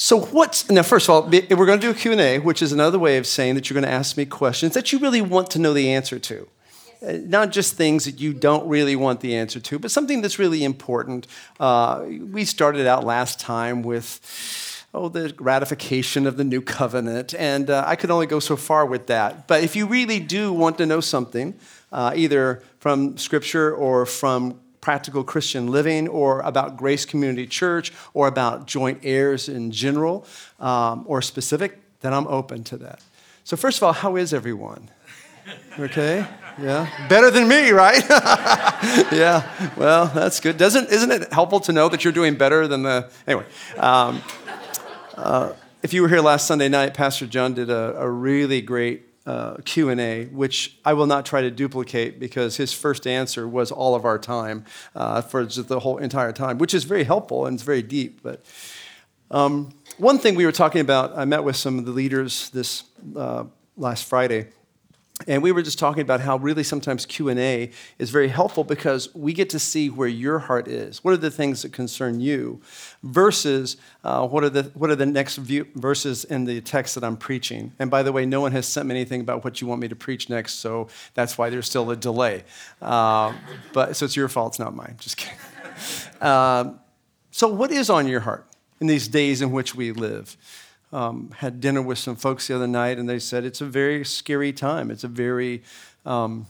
So what's now? First of all, we're going to do a Q and A, which is another way of saying that you're going to ask me questions that you really want to know the answer to. Uh, not just things that you don't really want the answer to, but something that's really important. Uh, we started out last time with oh, the ratification of the new covenant, and uh, I could only go so far with that. But if you really do want to know something, uh, either from Scripture or from practical Christian living or about Grace Community Church or about joint heirs in general um, or specific, then I'm open to that. So, first of all, how is everyone? Okay? Yeah. Better than me, right? yeah. Well, that's good. Doesn't, isn't it helpful to know that you're doing better than the. Anyway. Um, uh, if you were here last Sunday night, Pastor John did a, a really great uh, q&a which i will not try to duplicate because his first answer was all of our time uh, for the whole entire time which is very helpful and it's very deep but um, one thing we were talking about i met with some of the leaders this uh, last friday and we were just talking about how really sometimes q&a is very helpful because we get to see where your heart is. What are the things that concern you versus uh, what, are the, what are the next view, verses in the text that i'm preaching? And by the way no one has sent me anything about what you want me to preach next so that's why there's still a delay. Uh, but so it's your fault it's not mine. Just kidding. Uh, so what is on your heart in these days in which we live um, had dinner with some folks the other night, and they said it's a very scary time. It's a very um,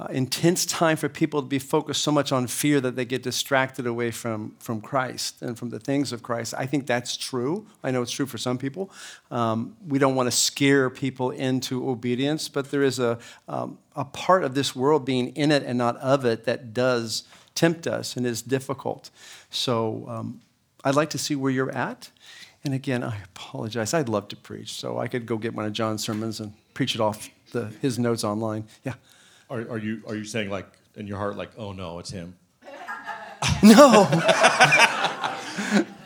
uh, intense time for people to be focused so much on fear that they get distracted away from, from Christ and from the things of Christ. I think that's true. I know it's true for some people. Um, we don't want to scare people into obedience, but there is a, um, a part of this world being in it and not of it that does tempt us and is difficult. So um, I'd like to see where you're at. And again, I apologize. I'd love to preach, so I could go get one of John's sermons and preach it off the, his notes online. Yeah. Are, are, you, are you saying, like, in your heart, like, oh no, it's him? no.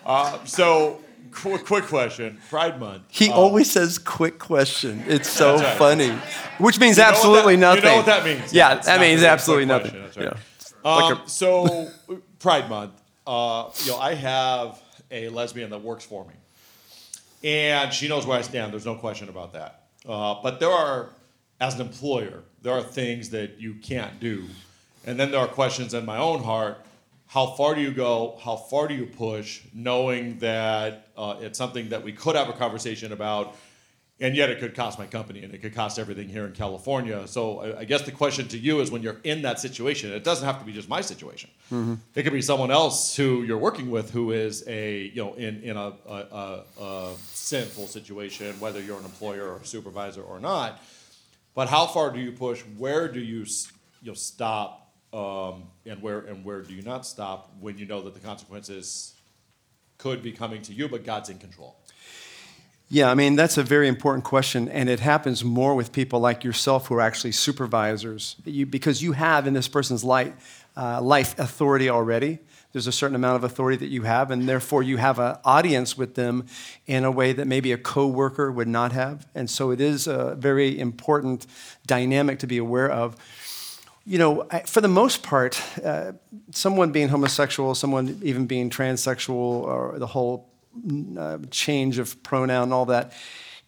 uh, so, qu- quick question Pride Month. He um, always says quick question. It's so right. funny, which means you absolutely that, nothing. You know what that means? Yeah, that means absolutely nothing. Right. Yeah. Um, like a, so, Pride Month, uh, you know, I have a lesbian that works for me and she knows where I stand. There's no question about that. Uh, but there are, as an employer, there are things that you can't do, and then there are questions in my own heart. How far do you go? How far do you push, knowing that uh, it's something that we could have a conversation about, and yet it could cost my company and it could cost everything here in California. So I, guess the question to you is when you're in that situation, it doesn't have to be just my situation. Mm-hmm. It could be someone else who you're working with who is a you know in in a, a, a, a sinful situation, whether you're an employer or a supervisor or not. But how far do you push? Where do you you know stop? Um, and where and where do you not stop when you know that the consequences could be coming to you, but God's in control? Yeah, I mean, that's a very important question, and it happens more with people like yourself who are actually supervisors, you, because you have in this person's life, uh, life authority already. There's a certain amount of authority that you have, and therefore you have an audience with them in a way that maybe a coworker would not have. And so it is a very important dynamic to be aware of. You know, for the most part, uh, someone being homosexual, someone even being transsexual, or the whole uh, change of pronoun and all that,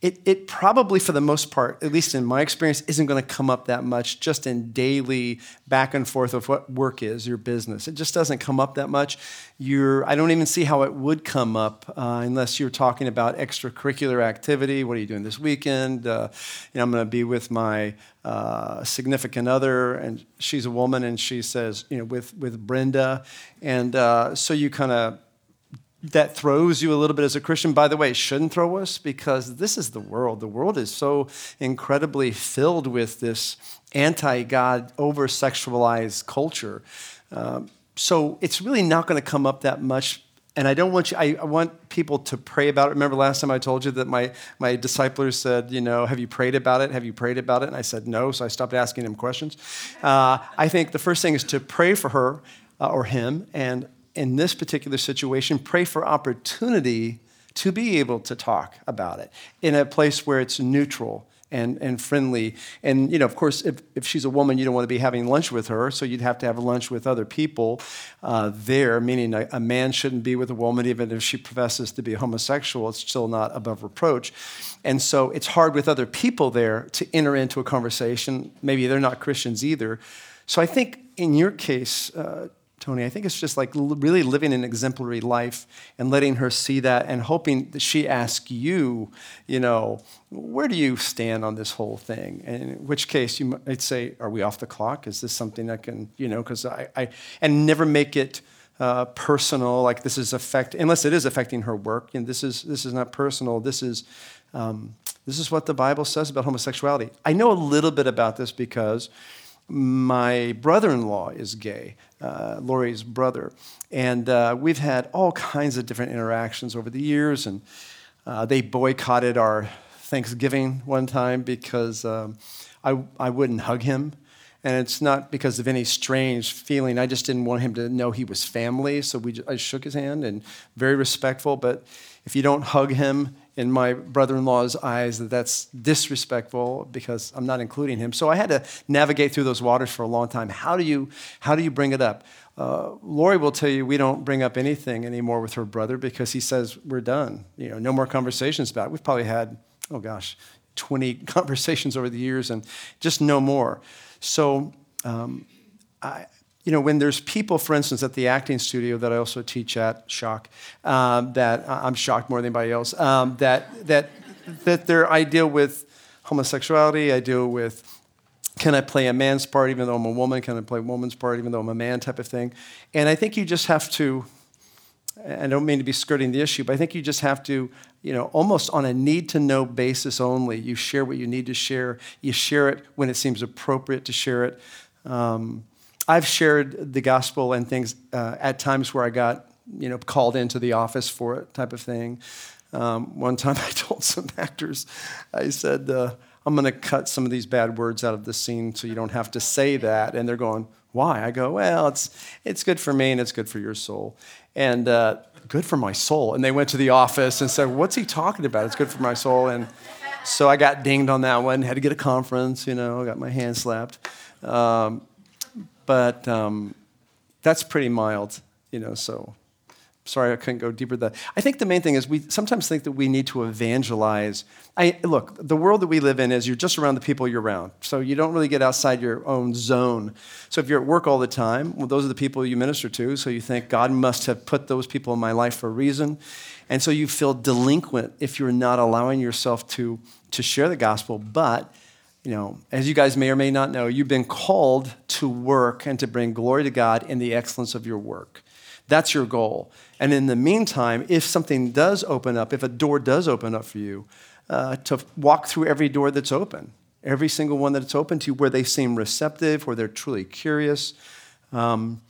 it, it probably, for the most part, at least in my experience, isn't going to come up that much just in daily back and forth of what work is, your business. It just doesn't come up that much. You're, I don't even see how it would come up uh, unless you're talking about extracurricular activity. What are you doing this weekend? Uh, you know, I'm going to be with my uh, significant other, and she's a woman, and she says, you know, with, with Brenda. And uh, so you kind of that throws you a little bit as a Christian. By the way, it shouldn't throw us because this is the world. The world is so incredibly filled with this anti God, over sexualized culture. Um, so it's really not going to come up that much. And I don't want you, I, I, want people to pray about it. Remember last time I told you that my, my disciples said, you know, have you prayed about it? Have you prayed about it? And I said no, so I stopped asking them questions. Uh, I think the first thing is to pray for her uh, or him and in this particular situation, pray for opportunity to be able to talk about it in a place where it's neutral and, and friendly. And, you know, of course, if, if she's a woman, you don't want to be having lunch with her, so you'd have to have lunch with other people uh, there, meaning a, a, man shouldn't be with a woman, even if she professes to be homosexual, it's still not above reproach. And so it's hard with other people there to enter into a conversation. Maybe they're not Christians either. So I think in your case, uh, Tony. I think it's just like really living an exemplary life and letting her see that and hoping that she asks you, you know, where do you stand on this whole thing? And in which case you might say, are we off the clock? Is this something that can, you know, because I, I, and never make it uh, personal, like this is affect, unless it is affecting her work. And this is, this is not personal. This is, um, this is what the Bible says about homosexuality. I know a little bit about this because my brother in law is gay, uh, Lori's brother. And uh, we've had all kinds of different interactions over the years. And uh, they boycotted our Thanksgiving one time because um, I, I wouldn't hug him. And it's not because of any strange feeling. I just didn't want him to know he was family. So we, I shook his hand and very respectful. But if you don't hug him, in my brother-in-law's eyes that that's disrespectful because I'm not including him. So I had to navigate through those waters for a long time. How do you how do you bring it up? Uh, Lori will tell you we don't bring up anything anymore with her brother because he says we're done. You know, no more conversations about it. We've probably had oh gosh, 20 conversations over the years and just no more. So um, I, you know, when there's people, for instance, at the acting studio that I also teach at, shock, um, that I'm shocked more than anybody else, um, that, that, that their I deal with homosexuality, I deal with can I play a man's part even though I'm a woman, can I play a woman's part even though I'm a man type of thing. And I think you just have to, I don't mean to be skirting the issue, but I think you just have to, you know, almost on a need to know basis only, you share what you need to share. You share it when it seems appropriate to share it. Um, I've shared the gospel and things uh, at times where I got, you know, called into the office for it, type of thing. Um, one time I told some actors, I said, uh, I'm going to cut some of these bad words out of the scene so you don't have to say that. And they're going, why? I go, well, it's, it's good for me and it's good for your soul. And uh, good for my soul. And they went to the office and said, what's he talking about? It's good for my soul. And so I got dinged on that one, had to get a conference, you know, got my hand slapped. Um, but um, that's pretty mild, you know, so sorry I couldn't go deeper than that. I think the main thing is we sometimes think that we need to evangelize. I, look, the world that we live in is you're just around the people you're around. So you don't really get outside your own zone. So if you're at work all the time, well, those are the people you minister to. So you think God must have put those people in my life for a reason. And so you feel delinquent if you're not allowing yourself to, to share the gospel. But you know, as you guys may or may not know, you've been called to work and to bring glory to God in the excellence of your work. That's your goal. And in the meantime, if something does open up, if a door does open up for you, uh, to walk through every door that's open, every single one that's open to, you, where they seem receptive, where they're truly curious. Um,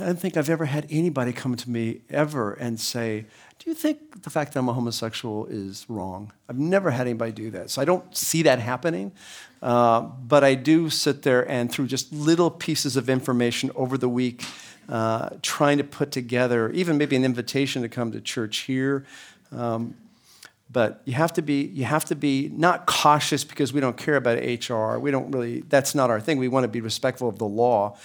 I don't think I've ever had anybody come to me ever and say, do you think the fact that I'm a homosexual is wrong? I've never had anybody do that. So I don't see that happening. Uh, but I do sit there and through just little pieces of information over the week, uh, trying to put together even maybe an invitation to come to church here. Um, but you have to be you have to be not cautious because we don't care about HR. We don't really that's not our thing. We want to be respectful of the law.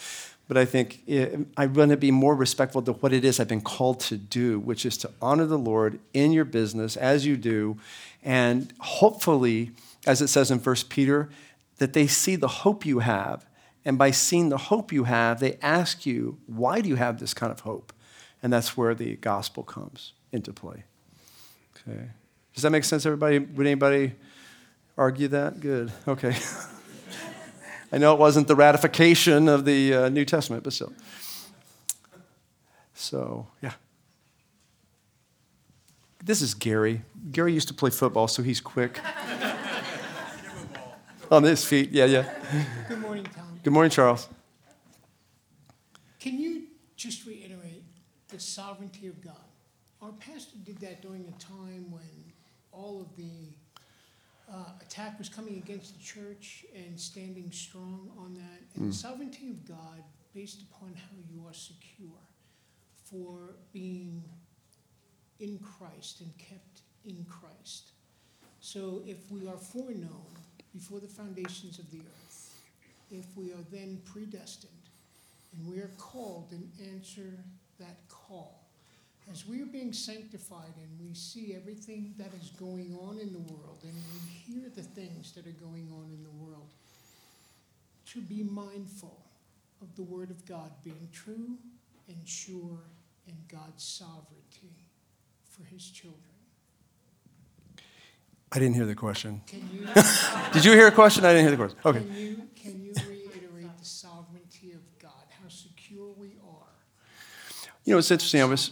But I think eh, I want to be more respectful to what it is I've been called to do, which is to honor the Lord in your business as you do. And hopefully, as it says in 1 Peter, that they see the hope you have. And by seeing the hope you have, they ask you, why do you have this kind of hope? And that's where the gospel comes into play. Okay. Does that make sense, everybody? Would anybody argue that? Good. Okay. I know it wasn't the ratification of the uh, New Testament, but still. So, yeah. This is Gary. Gary used to play football, so he's quick. On his feet, yeah, yeah. Good morning, Tom. Good morning, Charles. Can you just reiterate the sovereignty of God? Our pastor did that during a time when all of the uh, attack was coming against the church and standing strong on that. And mm. the sovereignty of God, based upon how you are secure for being in Christ and kept in Christ. So if we are foreknown before the foundations of the earth, if we are then predestined, and we are called and answer that call, as we are being sanctified and we see everything that is going on in the world and we hear the things that are going on in the world, to be mindful of the Word of God being true and sure and God's sovereignty for His children. I didn't hear the question. Can you, Did you hear a question? I didn't hear the question. Okay. can you, can you reiterate the sovereignty of God, how secure we are? You know, it's interesting. I was.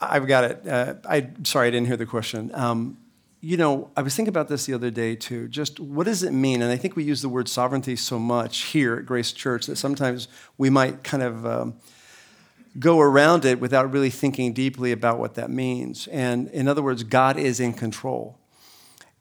I've got it. Uh, I sorry, I didn't hear the question. Um, you know, I was thinking about this the other day too. Just what does it mean? And I think we use the word sovereignty so much here at Grace Church that sometimes we might kind of um, go around it without really thinking deeply about what that means. And in other words, God is in control.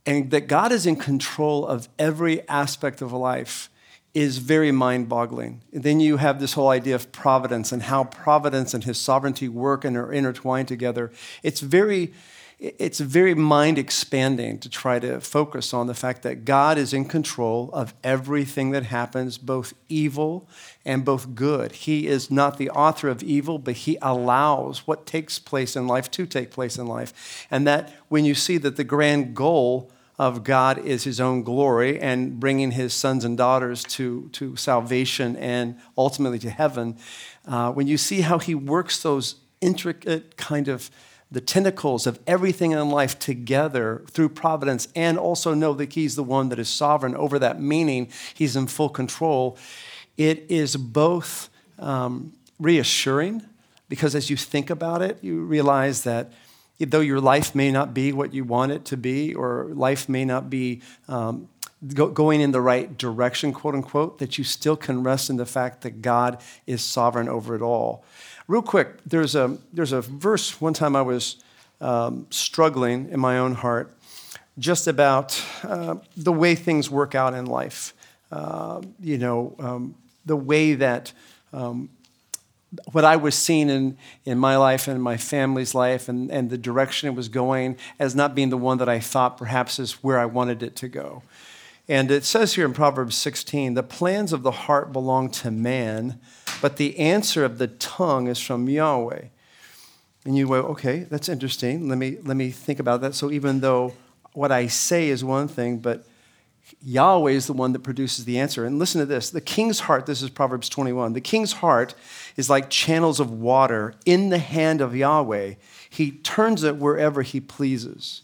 And that God is in control of every aspect of life is very mind boggling. Then you have this whole idea of providence and how providence and his sovereignty work and are intertwined together. It's very, it's very mind expanding to try to focus on the fact that God is in control of everything that happens, both evil and both good. He is not the author of evil, but he allows what takes place in life to take place in life. And that when you see that the grand goal of God is his own glory and bringing his sons and daughters to, to salvation and ultimately to heaven, uh, when you see how he works those intricate kind of the tentacles of everything in life together through providence and also know that he's the one that is sovereign over that meaning he's in full control it is both um, reassuring because as you think about it you realize that though your life may not be what you want it to be, or life may not be um, go, going in the right direction, quote unquote, that you still can rest in the fact that God is sovereign over it all. Real quick, there's a, there's a verse one time I was um, struggling in my own heart just about uh, the way things work out in life. Uh, you know, um, the way that um, what I was seeing in, in my life and my family's life and, and the direction it was going as not being the one that I thought perhaps is where I wanted it to go. And it says here in Proverbs 16 the plans of the heart belong to man, but the answer of the tongue is from Yahweh. And you go, okay, that's interesting. Let me, let me think about that. So even though what I say is one thing, but Yahweh is the one that produces the answer. And listen to this the king's heart, this is Proverbs 21. The king's heart is like channels of water in the hand of Yahweh. He turns it wherever he pleases.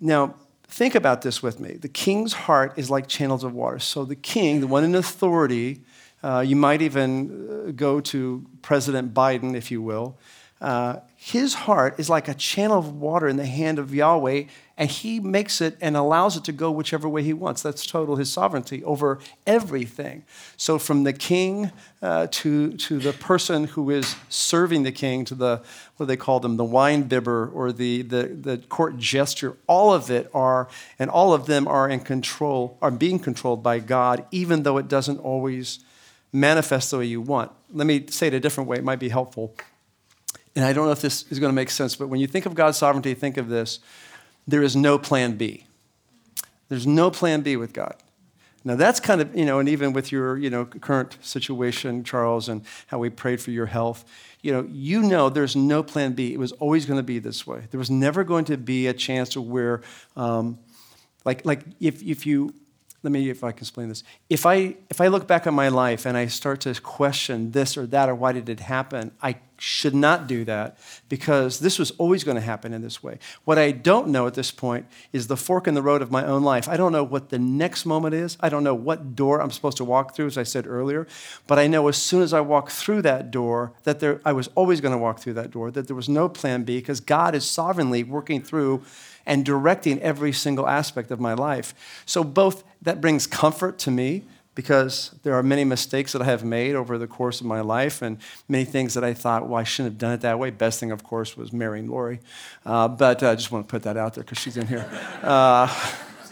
Now, think about this with me. The king's heart is like channels of water. So the king, the one in authority, uh, you might even uh, go to President Biden, if you will. Uh, his heart is like a channel of water in the hand of Yahweh, and he makes it and allows it to go whichever way he wants. That's total his sovereignty over everything. So, from the king uh, to, to the person who is serving the king, to the, what do they call them, the wine bibber or the, the, the court jester, all of it are, and all of them are in control, are being controlled by God, even though it doesn't always manifest the way you want. Let me say it a different way, it might be helpful and I don't know if this is going to make sense, but when you think of God's sovereignty, think of this there is no plan B. There's no plan B with God. Now that's kind of, you know, and even with your, you know, current situation, Charles, and how we prayed for your health, you know, you know there's no plan B. It was always going to be this way. There was never going to be a chance where, um, like, like if, if you let me if I can explain this. If I if I look back on my life and I start to question this or that or why did it happen, I should not do that because this was always going to happen in this way. What I don't know at this point is the fork in the road of my own life. I don't know what the next moment is. I don't know what door I'm supposed to walk through, as I said earlier. But I know as soon as I walk through that door that there, I was always going to walk through that door. That there was no plan B because God is sovereignly working through and directing every single aspect of my life. So, both that brings comfort to me because there are many mistakes that I have made over the course of my life and many things that I thought, well, I shouldn't have done it that way. Best thing, of course, was marrying Lori. Uh, but uh, I just want to put that out there because she's in here. Uh,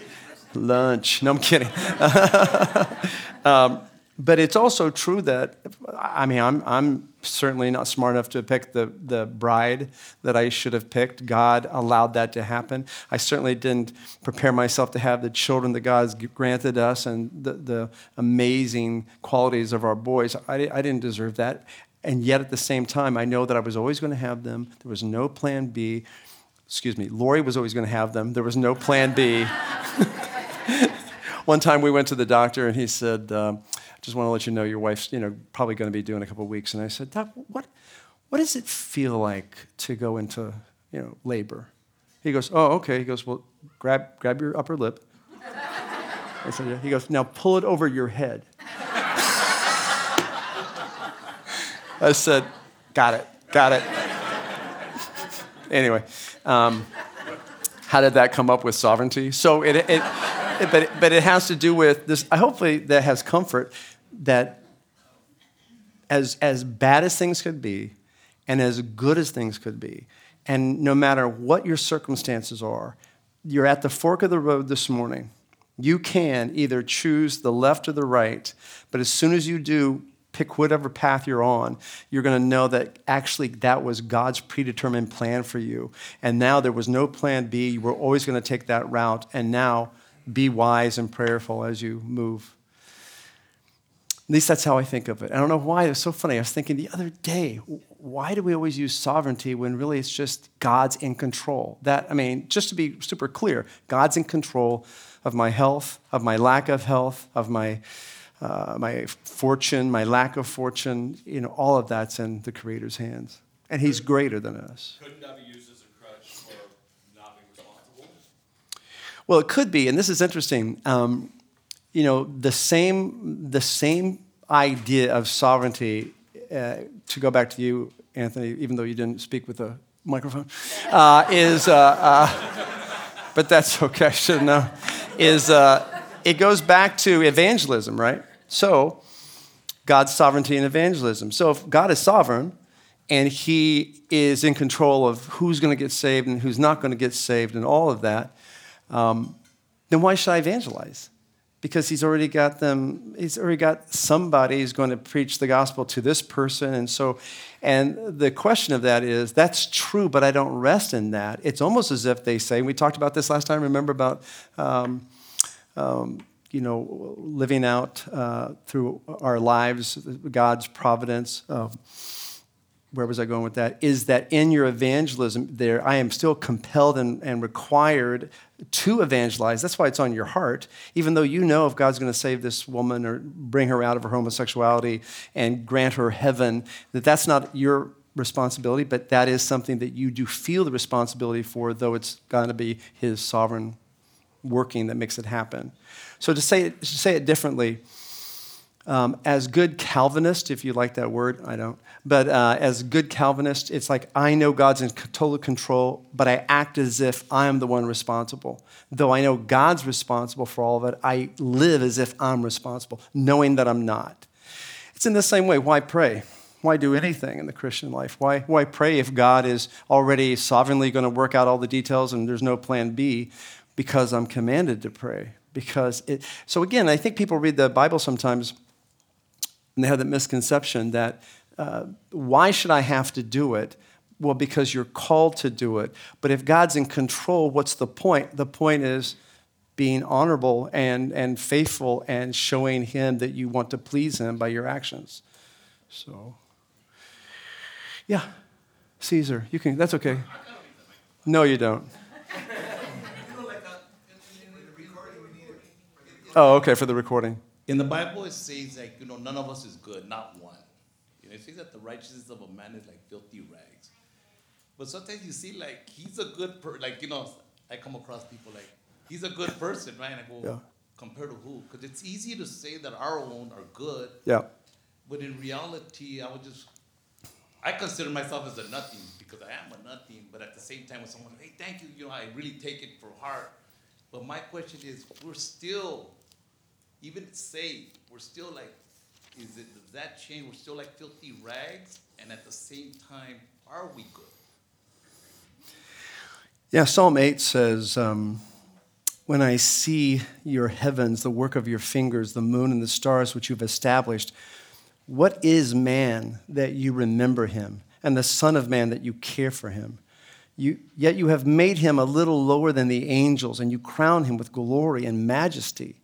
lunch. No, I'm kidding. um, but it's also true that, I mean, I'm, I'm certainly not smart enough to pick the, the bride that I should have picked. God allowed that to happen. I certainly didn't prepare myself to have the children that God's granted us and the, the amazing qualities of our boys. I, I didn't deserve that. And yet at the same time, I know that I was always going to have them. There was no plan B. Excuse me, Lori was always going to have them. There was no plan B. One time we went to the doctor and he said, um, just want to let you know your wife's you know, probably going to be doing a couple of weeks. And I said, Doc, what, what does it feel like to go into you know, labor? He goes, Oh, okay. He goes, Well, grab, grab your upper lip. I said, yeah. He goes, Now pull it over your head. I said, Got it, got it. anyway, um, how did that come up with sovereignty? So it, it, it, but, but it has to do with this. Hopefully, that has comfort that as, as bad as things could be and as good as things could be, and no matter what your circumstances are, you're at the fork of the road this morning. You can either choose the left or the right, but as soon as you do, pick whatever path you're on, you're going to know that actually that was God's predetermined plan for you. And now there was no plan B. You were always going to take that route. And now be wise and prayerful as you move. At least that's how I think of it. I don't know why. It's so funny. I was thinking the other day, why do we always use sovereignty when really it's just God's in control? That, I mean, just to be super clear, God's in control of my health, of my lack of health, of my, uh, my fortune, my lack of fortune. You know, all of that's in the Creator's hands. And He's greater than us. Couldn't that be used as a crutch for not being responsible? Well, it could be. And this is interesting. Um, you know, the same, the same idea of sovereignty, uh, to go back to you, Anthony, even though you didn't speak with a microphone, uh, is, uh, uh but that's okay, I should know, is uh, it goes back to evangelism, right? So, God's sovereignty and evangelism. So, if God is sovereign, and he is in control of who's going to get saved and who's not going to get saved and all of that, um, then why should I evangelize? Because he's already got them he's already got somebody who's going to preach the gospel to this person. And so and the question of that is that's true but i don't rest in that. It's almost as if they say we talked about this last time remember about um, um, you know living out uh, through our lives god's providence where was I going with that? Is that in your evangelism, there I am still compelled and, and required to evangelize. That's why it's on your heart, even though you know if God's going to save this woman or bring her out of her homosexuality and grant her heaven, that that's not your responsibility, but that is something that you do feel the responsibility for, though it's going to be His sovereign working that makes it happen. So to say it, to say it differently, um, as good Calvinist, if you like that word, I don't, but uh, as good Calvinist, it's like I know God's in total control, but I act as if I am the one responsible. Though I know God's responsible for all of it, I live as if I'm responsible, knowing that I'm not. It's in the same way. Why pray? Why do anything in the Christian life? Why, why pray if God is already sovereignly going to work out all the details and there's no plan B? Because I'm commanded to pray. Because it, so again, I think people read the Bible sometimes and they have that misconception that uh, why should I have to do it? Well, because you're called to do it. But if God's in control, what's the point? The point is being honorable and, and faithful and showing Him that you want to please Him by your actions. So, yeah, Caesar, you can, that's okay. No, you don't. Oh, okay, for the recording in the Bible, it says like you know none of us is good, not one. You know, it says that the righteousness of a man is like filthy rags. But sometimes you see like he's a good person. Like you know, I come across people like he's a good person, right? And I go, yeah. compared to who? Because it's easy to say that our own are good. Yeah. But in reality, I would just I consider myself as a nothing because I am a nothing. But at the same time, when someone, hey, thank you, you know, I really take it for heart. But my question is, we're still even say we're still like, is it that change? We're still like filthy rags, and at the same time, are we good? Yeah, Psalm 8 says, um, when I see your heavens, the work of your fingers, the moon and the stars which you've established, what is man that you remember him, and the Son of Man that you care for him? You, yet you have made him a little lower than the angels, and you crown him with glory and majesty.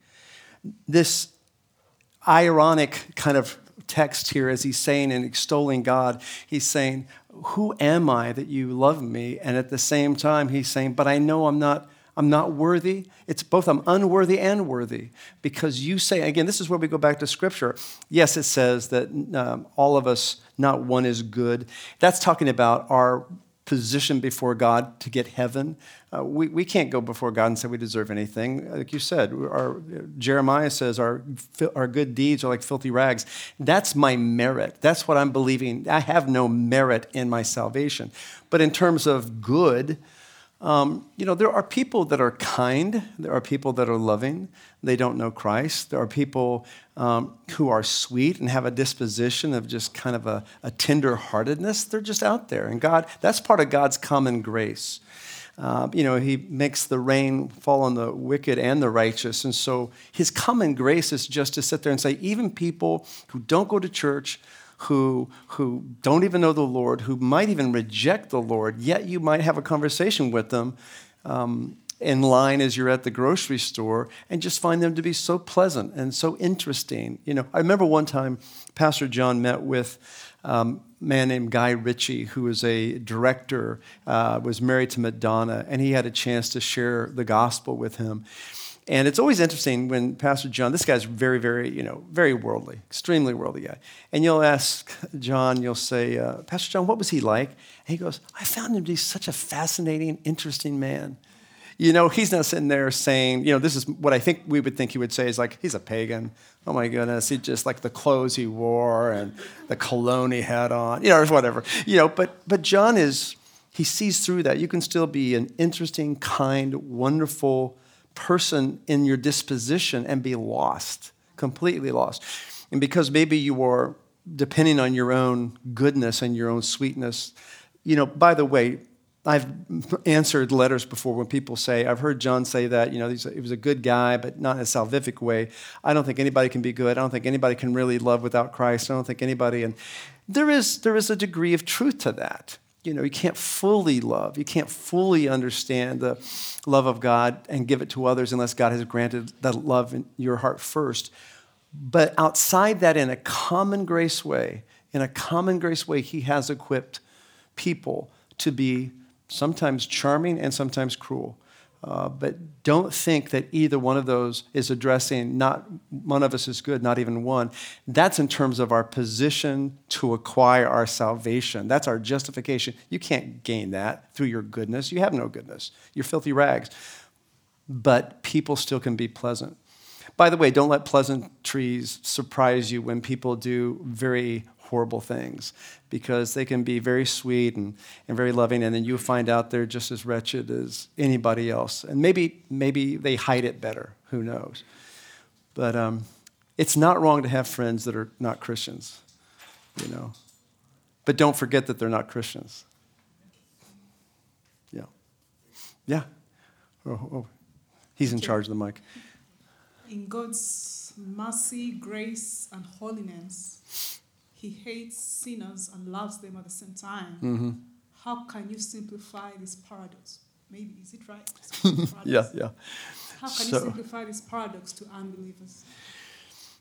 This ironic kind of text here, as he's saying and extolling God, he's saying, Who am I that you love me? And at the same time, he's saying, But I know I'm not I'm not worthy. It's both I'm unworthy and worthy because you say, again, this is where we go back to scripture. Yes, it says that um, all of us, not one is good. That's talking about our position before God to get heaven. Uh, we, we can't go before God and say we deserve anything. Like you said, our, Jeremiah says our, our good deeds are like filthy rags. That's my merit. That's what I'm believing. I have no merit in my salvation. But in terms of good, um, you know, there are people that are kind, there are people that are loving, they don't know Christ. There are people um, who are sweet and have a disposition of just kind of a, a tender heartedness. They're just out there. And God, that's part of God's common grace. Uh, you know, He makes the rain fall on the wicked and the righteous. And so His common grace is just to sit there and say, even people who don't go to church, who, who don't even know the Lord, who might even reject the Lord, yet you might have a conversation with them um, in line as you're at the grocery store and just find them to be so pleasant and so interesting. You know, I remember one time Pastor John met with um, man named Guy Ritchie, who was a director, uh, was married to Madonna, and he had a chance to share the gospel with him. And it's always interesting when Pastor John, this guy's very, very, you know, very worldly, extremely worldly guy. And you'll ask John, you'll say, uh, Pastor John, what was he like? And he goes, I found him to be such a fascinating, interesting man. You know, he's not sitting there saying, you know, this is what I think we would think he would say is like, he's a pagan. Oh my goodness, he just like the clothes he wore and the cologne he had on, you know, or whatever. You know, but but John is, he sees through that. You can still be an interesting, kind, wonderful, person in your disposition and be lost, completely lost. And because maybe you are depending on your own goodness and your own sweetness, you know, by the way, I've answered letters before when people say, I've heard John say that, you know, he was a good guy, but not in a salvific way. I don't think anybody can be good. I don't think anybody can really love without Christ. I don't think anybody, and there is, there is a degree of truth to that you know, you can't fully love. You can't fully understand the love of God and give it to others unless God has granted that love in your heart first. But outside that, in a common grace way, in a common grace way, He has equipped people to be sometimes charming and sometimes cruel. Uh, but don't think that either one of those is addressing not one of us is good, not even one. That's in terms of our position to acquire our salvation. That's our justification. You can't gain that through your goodness. You have no goodness. You're filthy rags. But people still can be pleasant. By the way, don't let pleasantries surprise you when people do very horrible things because they can be very sweet and, and very loving, and then you find out they're just as wretched as anybody else. And maybe, maybe they hide it better, who knows. But um, it's not wrong to have friends that are not Christians, you know. But don't forget that they're not Christians. Yeah. Yeah. Oh, oh. He's in charge of the mic. In God's mercy, grace, and holiness, he hates sinners and loves them at the same time. Mm-hmm. How can you simplify this paradox? Maybe, is it right? yeah, yeah. How can so, you simplify this paradox to unbelievers?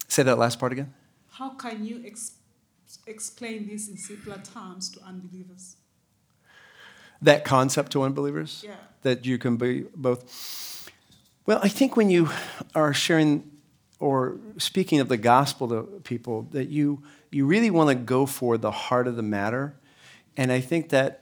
Say that last part again. How can you ex- explain this in simpler terms to unbelievers? That concept to unbelievers? Yeah. That you can be both. Well, I think when you are sharing or speaking of the gospel to people, that you you really want to go for the heart of the matter. And I think that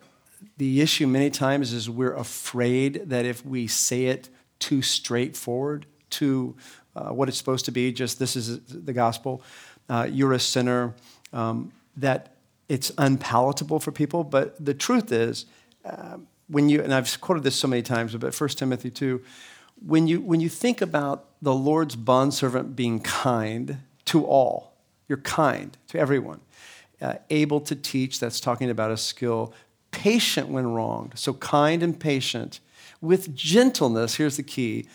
the issue many times is we're afraid that if we say it too straightforward, to uh, what it's supposed to be, just this is the gospel, uh, you're a sinner, um, that it's unpalatable for people. But the truth is, uh, when you, and I've quoted this so many times, but 1 Timothy 2, when you, when you think about the Lord's bondservant being kind to all, you're kind to everyone. Uh, able to teach, that's talking about a skill. Patient when wronged. So kind and patient. With gentleness, here's the key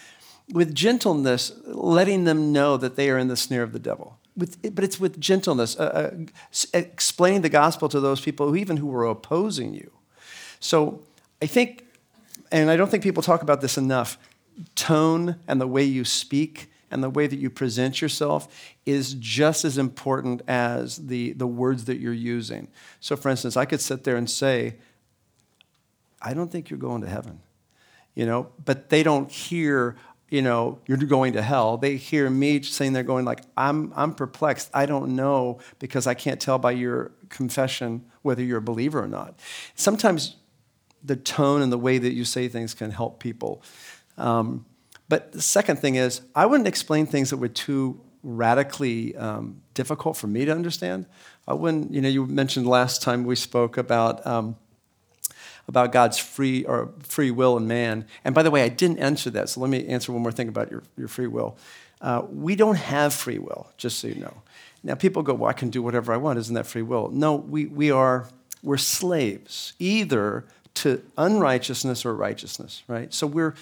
with gentleness, letting them know that they are in the snare of the devil. With, but it's with gentleness, uh, uh, explaining the gospel to those people who, even who were opposing you. So I think, and I don't think people talk about this enough, tone and the way you speak and the way that you present yourself is just as important as the, the words that you're using. So, for instance, I could sit there and say, I don't think you're going to heaven, you know, but they don't hear, you know, you're going to hell. They hear me saying they're going like, I'm, I'm perplexed. I don't know because I can't tell by your confession whether you're a believer or not. Sometimes the tone and the way that you say things can help people. Um, but the second thing is, I wouldn't explain things that were too radically um, difficult for me to understand. I wouldn't, you know, you mentioned last time we spoke about. Um, about God's free or free will in man. And by the way, I didn't answer that, so let me answer one more thing about your, your free will. Uh, we don't have free will, just so you know. Now, people go, well, I can do whatever I want. Isn't that free will? No, we, we are, we're slaves, either to unrighteousness or righteousness, right? So we're,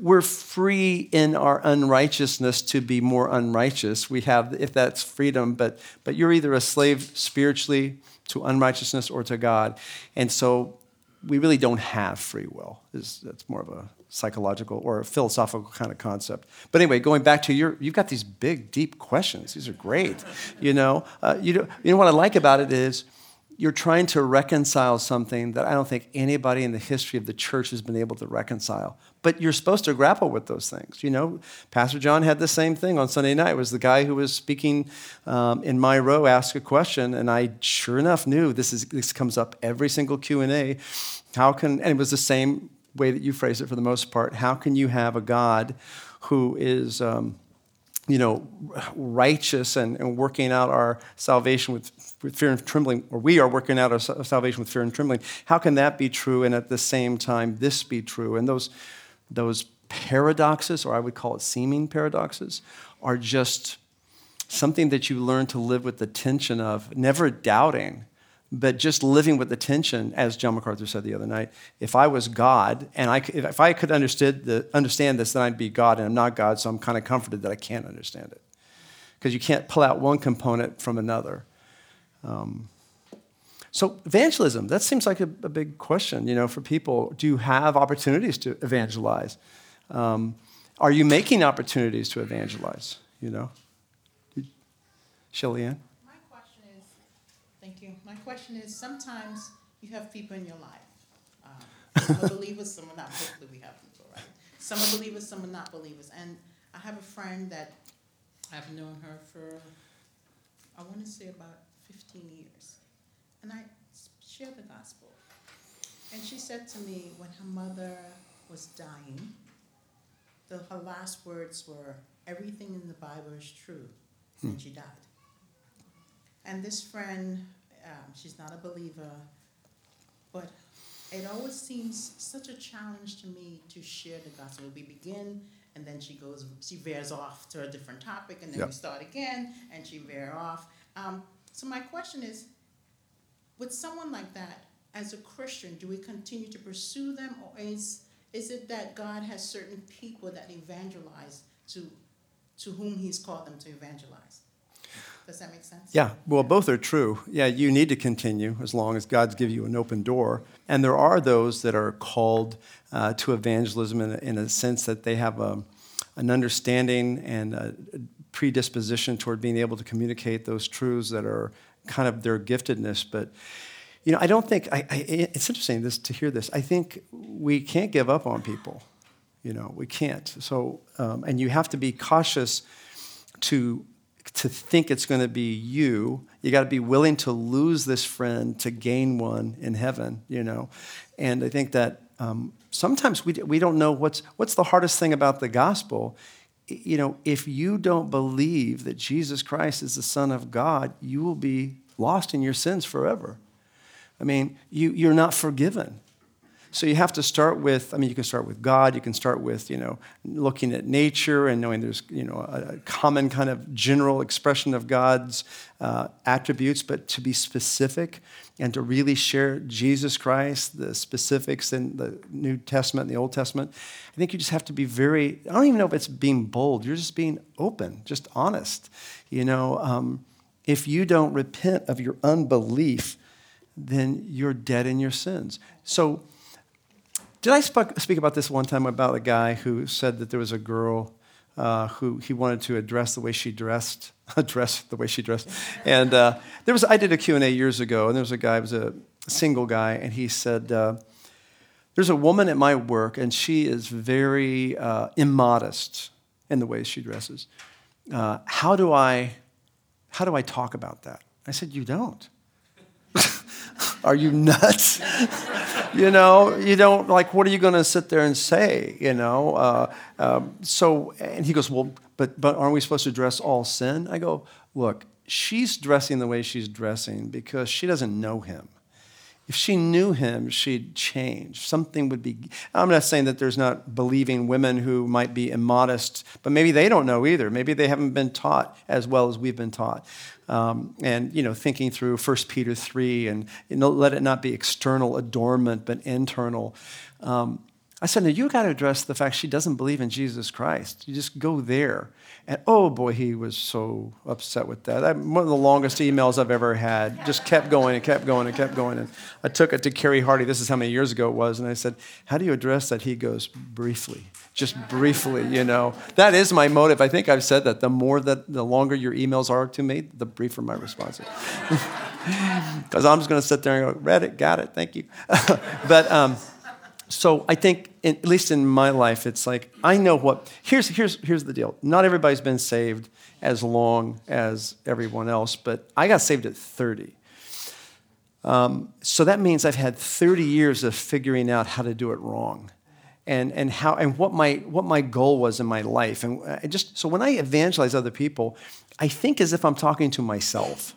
we're free in our unrighteousness to be more unrighteous. We have, if that's freedom, but, but you're either a slave spiritually to unrighteousness or to God. And so we really don't have free will. Is That's more of a psychological or a philosophical kind of concept. But anyway, going back to your, you've got these big, deep questions. These are great. You know, uh, you, know, you know what I like about it is, you're trying to reconcile something that I don't think anybody in the history of the church has been able to reconcile. But you're supposed to grapple with those things. You know, Pastor John had the same thing on Sunday night. It was the guy who was speaking um, in my row asked a question, and I sure enough knew this is this comes up every single Q and A. How can and it was the same way that you phrase it for the most part. How can you have a God who is um, you know, righteous and, and working out our salvation with, with fear and trembling, or we are working out our salvation with fear and trembling. How can that be true and at the same time this be true? And those, those paradoxes, or I would call it seeming paradoxes, are just something that you learn to live with the tension of, never doubting but just living with the tension, as John MacArthur said the other night, if I was God and I, if I could understood the, understand this, then I'd be God, and I'm not God, so I'm kind of comforted that I can't understand it. Because you can't pull out one component from another. Um, so evangelism, that seems like a, a, big question, you know, for people. Do you have opportunities to evangelize? Um, are you making opportunities to evangelize, you know? Shelly Ann? Question is sometimes you have people in your life. Um, some are believers, some are not. Hopefully, we have people, right? Some are believers, some are not believers. And I have a friend that I've known her for, I want to say about 15 years. And I share the gospel. And she said to me when her mother was dying, the, her last words were, Everything in the Bible is true. Hmm. And she died. And this friend um, she's not a believer, but it always seems such a challenge to me to share the gospel. We begin, and then she goes, she veers off to a different topic, and then yep. we start again, and she veers off. Um, so my question is, with someone like that, as a Christian, do we continue to pursue them, or is is it that God has certain people that evangelize to to whom He's called them to evangelize? Does that make sense? Yeah, well, both are true. Yeah, you need to continue as long as God's give you an open door. And there are those that are called uh, to evangelism in a, in a, sense that they have a, an understanding and a predisposition toward being able to communicate those truths that are kind of their giftedness. But you know, I don't think I, I, it's interesting this, to hear this. I think we can't give up on people. You know, we can't. So, um, and you have to be cautious to to think it's going to be you. You got to be willing to lose this friend to gain one in heaven, you know. And I think that um, sometimes we, we don't know what's, what's the hardest thing about the gospel. You know, if you don't believe that Jesus Christ is the Son of God, you will be lost in your sins forever. I mean, you, you're not forgiven. So you have to start with, I mean, you can start with God, you can start with, you know, looking at nature and knowing there's, you know, a, common kind of general expression of God's uh, attributes, but to be specific and to really share Jesus Christ, the specifics in the New Testament and the Old Testament, I think you just have to be very, I don't even know if it's being bold, you're just being open, just honest. You know, um, if you don't repent of your unbelief, then you're dead in your sins. So, did I speak about this one time about a guy who said that there was a girl uh, who he wanted to address the way she dressed, address the way she dressed, and uh, there was I did a Q and A years ago, and there was a guy, was a single guy, and he said, uh, "There's a woman at my work, and she is very uh, immodest in the way she dresses. Uh, how do I, how do I talk about that?" I said, "You don't." Are you nuts? you know, you don't like. What are you going to sit there and say? You know. Uh, um, so, and he goes, well, but but aren't we supposed to dress all sin? I go, look, she's dressing the way she's dressing because she doesn't know him. If she knew him, she'd change. Something would be. I'm not saying that there's not believing women who might be immodest, but maybe they don't know either. Maybe they haven't been taught as well as we've been taught. Um, and you know, thinking through 1 Peter 3 and you know, let it not be external adornment, but internal. Um, I said, no, you got to address the fact she doesn't believe in Jesus Christ. You just go there. And oh boy, he was so upset with that. I, one of the longest emails I've ever had. Just kept going and kept going and kept going. And I took it to Carey Hardy. This is how many years ago it was. And I said, How do you address that? He goes, Briefly. Just briefly, you know. That is my motive. I think I've said that. The more that, the longer your emails are to me, the briefer my response is. Because I'm just going to sit there and go, Read it, got it, thank you. but, um, so I think, at least in my life, it's like I know what. Here's here's here's the deal. Not everybody's been saved as long as everyone else, but I got saved at 30. Um, so that means I've had 30 years of figuring out how to do it wrong, and and how and what my what my goal was in my life, and I just so when I evangelize other people, I think as if I'm talking to myself.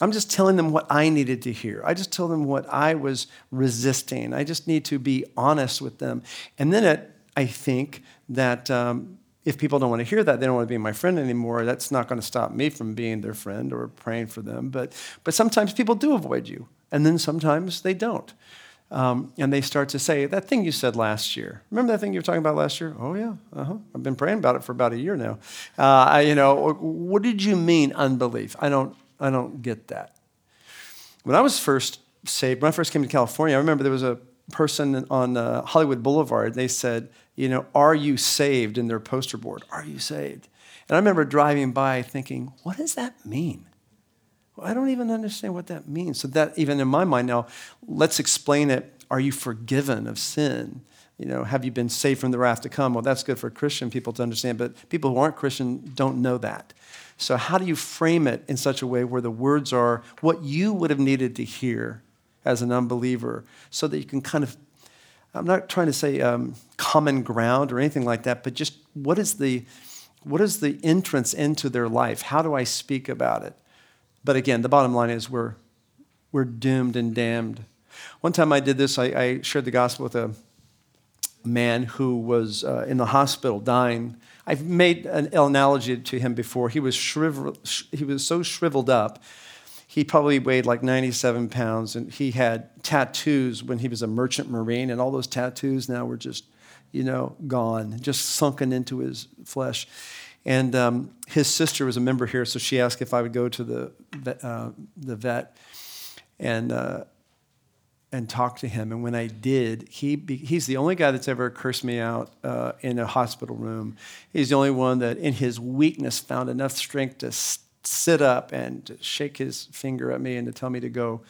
I'm just telling them what I needed to hear. I just tell them what I was resisting. I just need to be honest with them. And then it, I think that um, if people don't want to hear that, they don't want to be my friend anymore, that's not going to stop me from being their friend or praying for them. But, but sometimes people do avoid you, and then sometimes they don't. Um, and they start to say, That thing you said last year. Remember that thing you were talking about last year? Oh, yeah. Uh-huh. I've been praying about it for about a year now. Uh, I, you know, what did you mean, unbelief? I don't, I don't get that. When I was first saved, when I first came to California, I remember there was a person on uh, Hollywood Boulevard. They said, you know, are you saved in their poster board? Are you saved? And I remember driving by thinking, what does that mean? Well, I don't even understand what that means. So that even in my mind now, let's explain it. Are you forgiven of sin? You know, have you been saved from the wrath to come? Well, that's good for Christian people to understand, but people who aren't Christian don't know that. So, how do you frame it in such a way where the words are what you would have needed to hear as an unbeliever so that you can kind of, I'm not trying to say um, common ground or anything like that, but just what is the, what is the entrance into their life? How do I speak about it? But again, the bottom line is we're, we're doomed and damned. One time I did this, I, I shared the gospel with a man who was uh, in the hospital dying I've made an analogy to him before. He was, shrivel, he was so shriveled up. He probably weighed like 97 pounds, and he had tattoos when he was a merchant marine, and all those tattoos now were just, you know, gone, just sunken into his flesh. And um, his sister was a member here, so she asked if I would go to the uh, the vet. And uh, and talk to him. And when I did, he he's the only guy that's ever cursed me out uh, in a hospital room. He's the only one that, in his weakness, found enough strength to sit up and shake his finger at me and to tell me to go.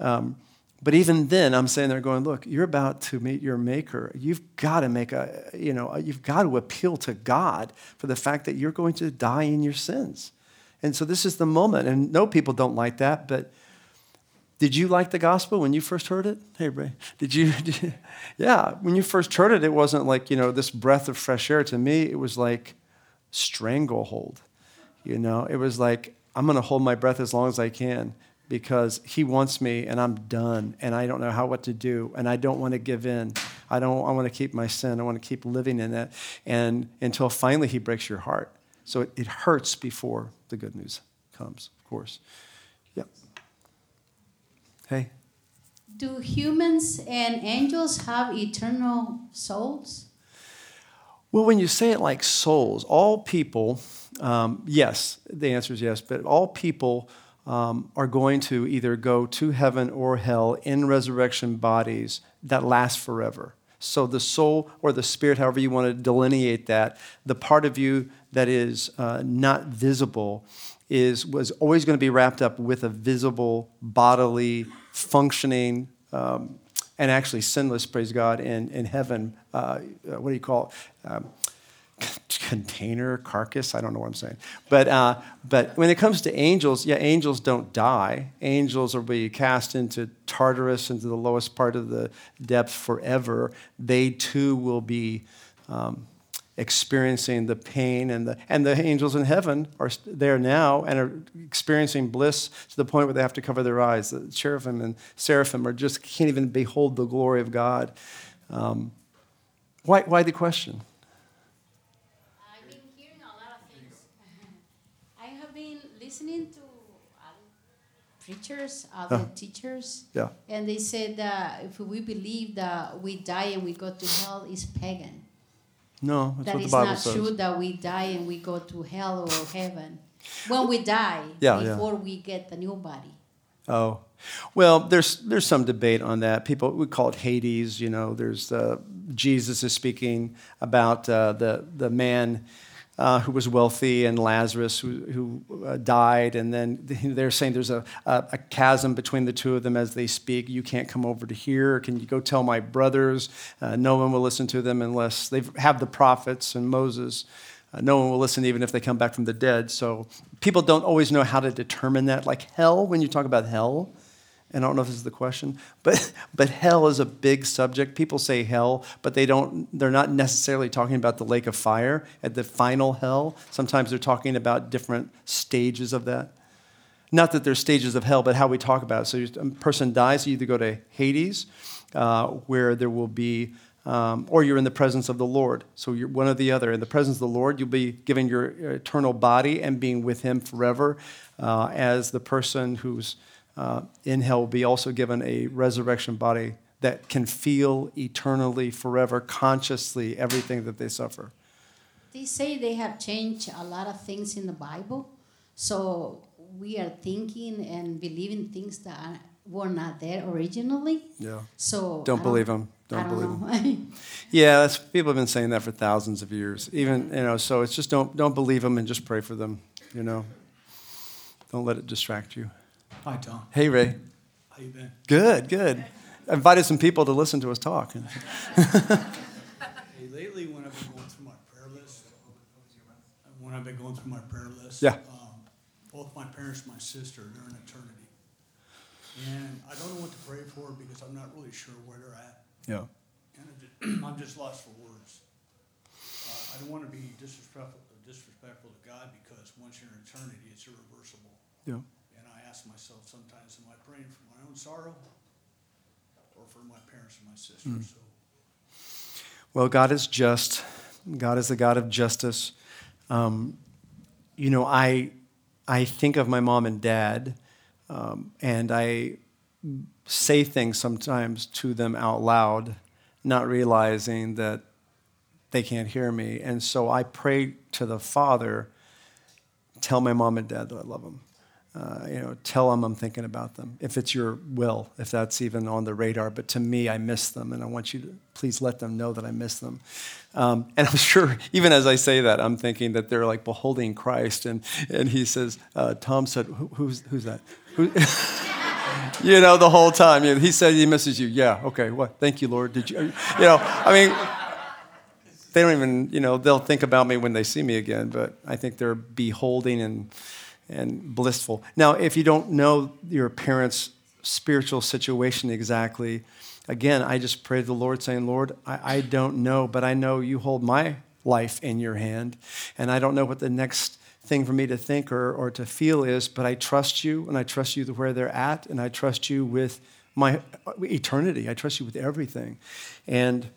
Um, but even then, I'm saying there, going, look, you're about to meet your Maker. You've got to make a, you know, you've got to appeal to God for the fact that you're going to die in your sins. And so this is the moment. And no, people don't like that, but did you like the gospel when you first heard it? Hey, Ray. Did you, did Yeah, when you first heard it, it wasn't like, you know, this breath of fresh air. To me, it was like stranglehold. You know, it was like, I'm going to hold my breath as long as I can because he wants me and I'm done and I don't know how what to do and I don't want to give in. I don't I want to keep my sin. I want to keep living in it and until finally he breaks your heart. So it, it hurts before the good news comes, of course. Yep. Hey. Do humans and angels have eternal souls? Well, when you say it like souls, all people, um, yes, the answer is yes, but all people um, are going to either go to heaven or hell in resurrection bodies that last forever. So the soul or the spirit, however you want to delineate that, the part of you that is uh, not visible is was always going to be wrapped up with a visible bodily functioning um, and actually sinless praise god in, in heaven uh, what do you call it? Um, container carcass i don't know what i'm saying. But, uh, but when it comes to angels yeah angels don't die. Angels will be cast into tartarus into the lowest part of the depth forever. They too will be um, experiencing the pain and the and the angels in heaven are there now and are experiencing bliss to the point where they have to cover their eyes. The cherubim and seraphim are just can't even behold the glory of god. Um, why, why the question? I've been hearing a lot of things. I have been listening to preachers other teachers yeah. and they said that if we believe that we die and we go to hell is pagan no, that's that what the Bible says. not true that we die and we go to hell or heaven. When we die, yeah, before yeah. we get the new body. Oh, well, there's there's some debate on that. People we call it Hades. You know, there's uh, Jesus is speaking about uh, the the man uh, who was wealthy and Lazarus who, who uh, died. And then they're saying there's a, a, a, chasm between the two of them as they speak. You can't come over to here. Can you go tell my brothers? Uh, no one will listen to them unless they have the prophets and Moses. Uh, no one will listen even if they come back from the dead. So people don't always know how to determine that. Like hell, when you talk about hell, and I don't know if this is the question, but, but hell is a big subject. People say hell, but they don't, they're not necessarily talking about the lake of fire at the final hell. Sometimes they're talking about different stages of that. Not that there's stages of hell, but how we talk about it. So a person dies, you either go to Hades, uh, where there will be, um, or you're in the presence of the Lord. So you're one or the other. In the presence of the Lord, you'll be given your eternal body and being with Him forever uh, as the person who's uh, in hell will be also given a resurrection body that can feel eternally, forever, consciously everything that they suffer. They say they have changed a lot of things in the Bible. So we are thinking and believing things that were not there originally. Yeah. So don't, don't believe them. Don't, don't believe them. yeah, that's, people have been saying that for thousands of years. Even you know, so it's just don't don't believe them and just pray for them. You know, don't let it distract you. Hi, Tom. Hey, Ray. How you been? Good, good. I invited some people to listen to us talk. hey, lately, when I've been going through my prayer list, when I've been going through my prayer list, yeah. Um, both my parents and my sister, they're in eternity. And I don't know what to pray for because I'm not really sure where they're at. Yeah. And I'm just, I'm just lost for words. Uh, I don't want to be disrespectful, disrespectful to God because once you're in eternity, it's irreversible. Yeah ask myself sometimes, am I praying for my own sorrow or for my parents and my sister? Mm. So. Well, God is just. God is the God of justice. Um, you know, I, I think of my mom and dad, um, and I say things sometimes to them out loud, not realizing that they can't hear me. And so I pray to the Father, tell my mom and dad that I love them uh, you know, tell them I'm thinking about them, if it's your will, if that's even on the radar. But to me, I miss them, and I want you to please let them know that I miss them. Um, and I'm sure, even as I say that, I'm thinking that they're like beholding Christ. And, and he says, uh, Tom said, Who, who's, who's that? Who? you know, the whole time. You know, he said he misses you. Yeah, okay, what? Thank you, Lord. Did you? You know, I mean, they don't even, you know, they'll think about me when they see me again, but I think they're beholding and and blissful. Now, if you don't know your parents' spiritual situation exactly, again, I just pray to the Lord saying, Lord, I, I don't know, but I know you hold my life in your hand, and I don't know what the next thing for me to think or, or to feel is, but I trust you and I trust you to where they're at and I trust you with my uh, eternity. I trust you with everything. And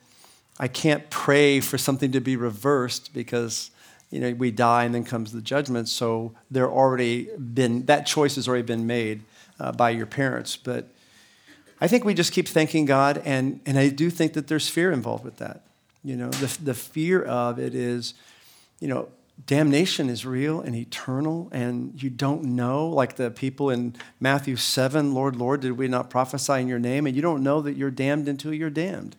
I can't pray for something to be reversed because you know we die and then comes the judgment. So there already been that choice has already been made uh, by your parents. But I think we just keep thanking God, and and I do think that there's fear involved with that. You know, the the fear of it is, you know, damnation is real and eternal, and you don't know, like the people in Matthew 7, Lord, Lord, did we not prophesy in your name? And you don't know that you're damned until you're damned.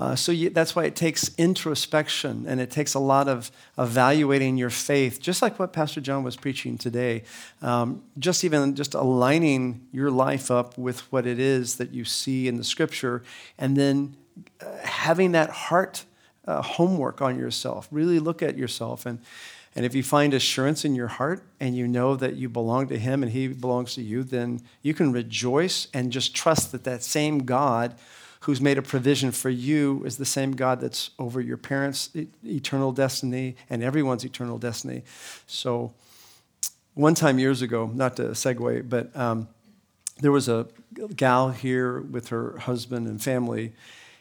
Uh, so you, that's why it takes introspection and it takes a lot of evaluating your faith, just like what Pastor John was preaching today. Um, just even just aligning your life up with what it is that you see in the Scripture, and then uh, having that heart uh, homework on yourself. Really look at yourself. And, and if you find assurance in your heart and you know that you belong to Him and He belongs to you, then you can rejoice and just trust that that same God who's made a provision for you is the same God that's over your parents' eternal destiny and everyone's eternal destiny. So, one time years ago, not to segue, but um, there was a gal here with her husband and family,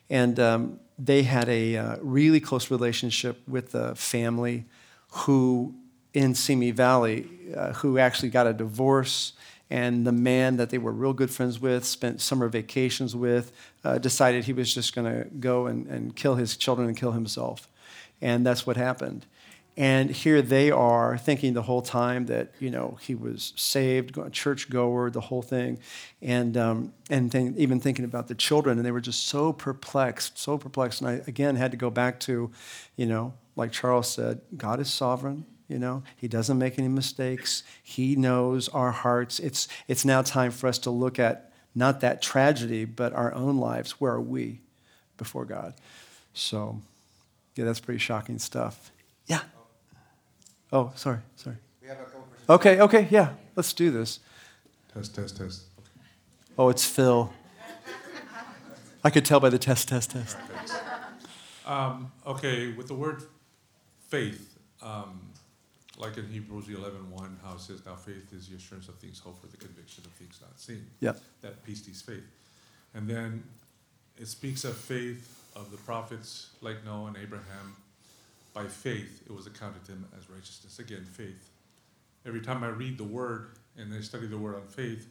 and um, they had a uh, really close relationship with the family who in Simi Valley, uh, who actually got a divorce, and the man that they were real good friends with, spent summer vacations with, uh, decided he was just going to go and, and kill his children and kill himself. And that's what happened. And here they are thinking the whole time that, you know, he was saved, church goer, the whole thing. And, um, and th- even thinking about the children. And they were just so perplexed, so perplexed. And I, again, had to go back to, you know, like Charles said, God is sovereign. You know, he doesn't make any mistakes. He knows our hearts. It's, it's now time for us to look at not that tragedy, but our own lives. Where are we before God? So, yeah, that's pretty shocking stuff. Yeah. Oh, sorry, sorry. We have a couple Okay, okay, yeah, let's do this. Test, test, test. Oh, it's Phil. I could tell by the test, test, test. Um, okay, with the word faith, um, like in Hebrews 11 1, how it says, Now faith is the assurance of things hoped for, the conviction of things not seen. Yeah. That pistis faith. And then it speaks of faith of the prophets like Noah and Abraham, by faith it was accounted to him as righteousness. Again, faith. Every time I read the word and I study the word on faith,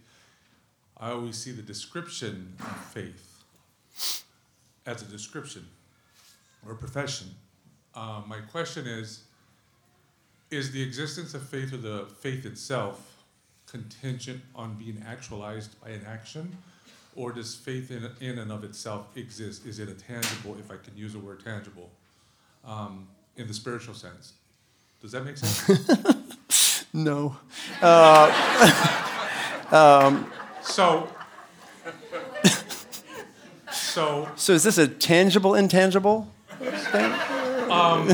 I always see the description of faith as a description or a profession. Um, my question is Is the existence of faith or the faith itself contingent on being actualized by an action? Or does faith in, in and of itself exist? Is it a tangible, if I can use the word tangible? Um, in the spiritual sense. Does that make sense? no. Uh, um, so, so. So is this a tangible, intangible? Um,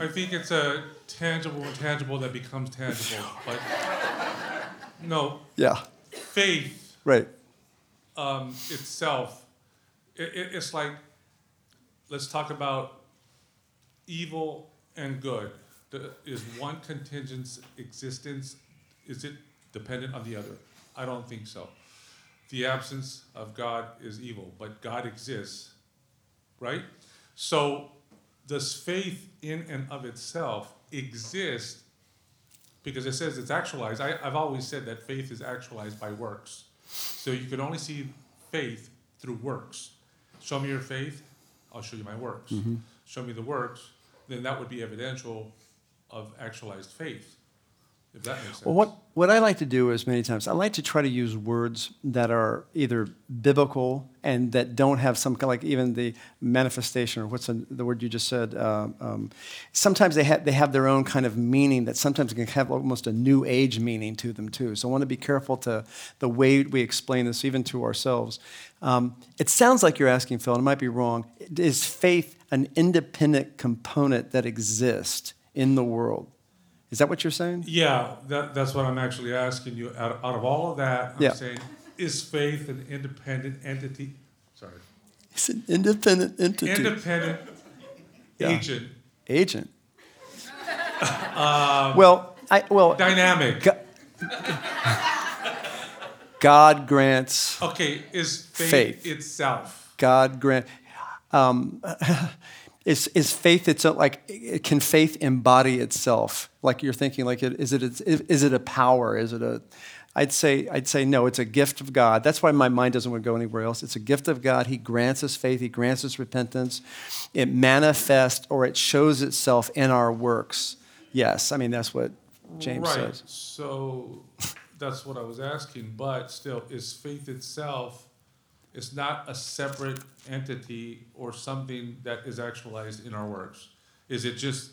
I think it's a tangible, or intangible that becomes tangible. But no. Yeah. Faith. Right. Um, itself, it, it, it's like, let's talk about evil and good. The, is one contingent's existence, is it dependent on the other? I don't think so. The absence of God is evil, but God exists, right? So, does faith in and of itself exist because it says it's actualized? I, I've always said that faith is actualized by works. So, you can only see faith through works. Show me your faith, I'll show you my works. Mm-hmm. Show me the works, then that would be evidential of actualized faith. If that makes sense. Well, what, what I like to do is many times, I like to try to use words that are either biblical and that don't have some kind of like even the manifestation or what's the, the word you just said. Uh, um, sometimes they, ha- they have their own kind of meaning that sometimes can have almost a new age meaning to them too. So I want to be careful to the way we explain this even to ourselves. Um, it sounds like you're asking, Phil, and it might be wrong. Is faith an independent component that exists in the world? Is that what you're saying? Yeah, that, that's what I'm actually asking you. Out, out of all of that, I'm yeah. saying, is faith an independent entity? Sorry. It's an independent entity. Independent yeah. agent. Agent. um, well, I, well, dynamic. God, God grants. Okay, is faith, faith. itself. God grant. Um, is, is faith itself like can faith embody itself? Like you're thinking like is it is it a power? Is it a I'd say I'd say no it's a gift of God. That's why my mind doesn't want to go anywhere else. It's a gift of God. He grants us faith. He grants us repentance. It manifests or it shows itself in our works. Yes I mean that's what James right. says. So that's what I was asking but still is faith itself it's not a separate entity or something that is actualized in our works. Is it just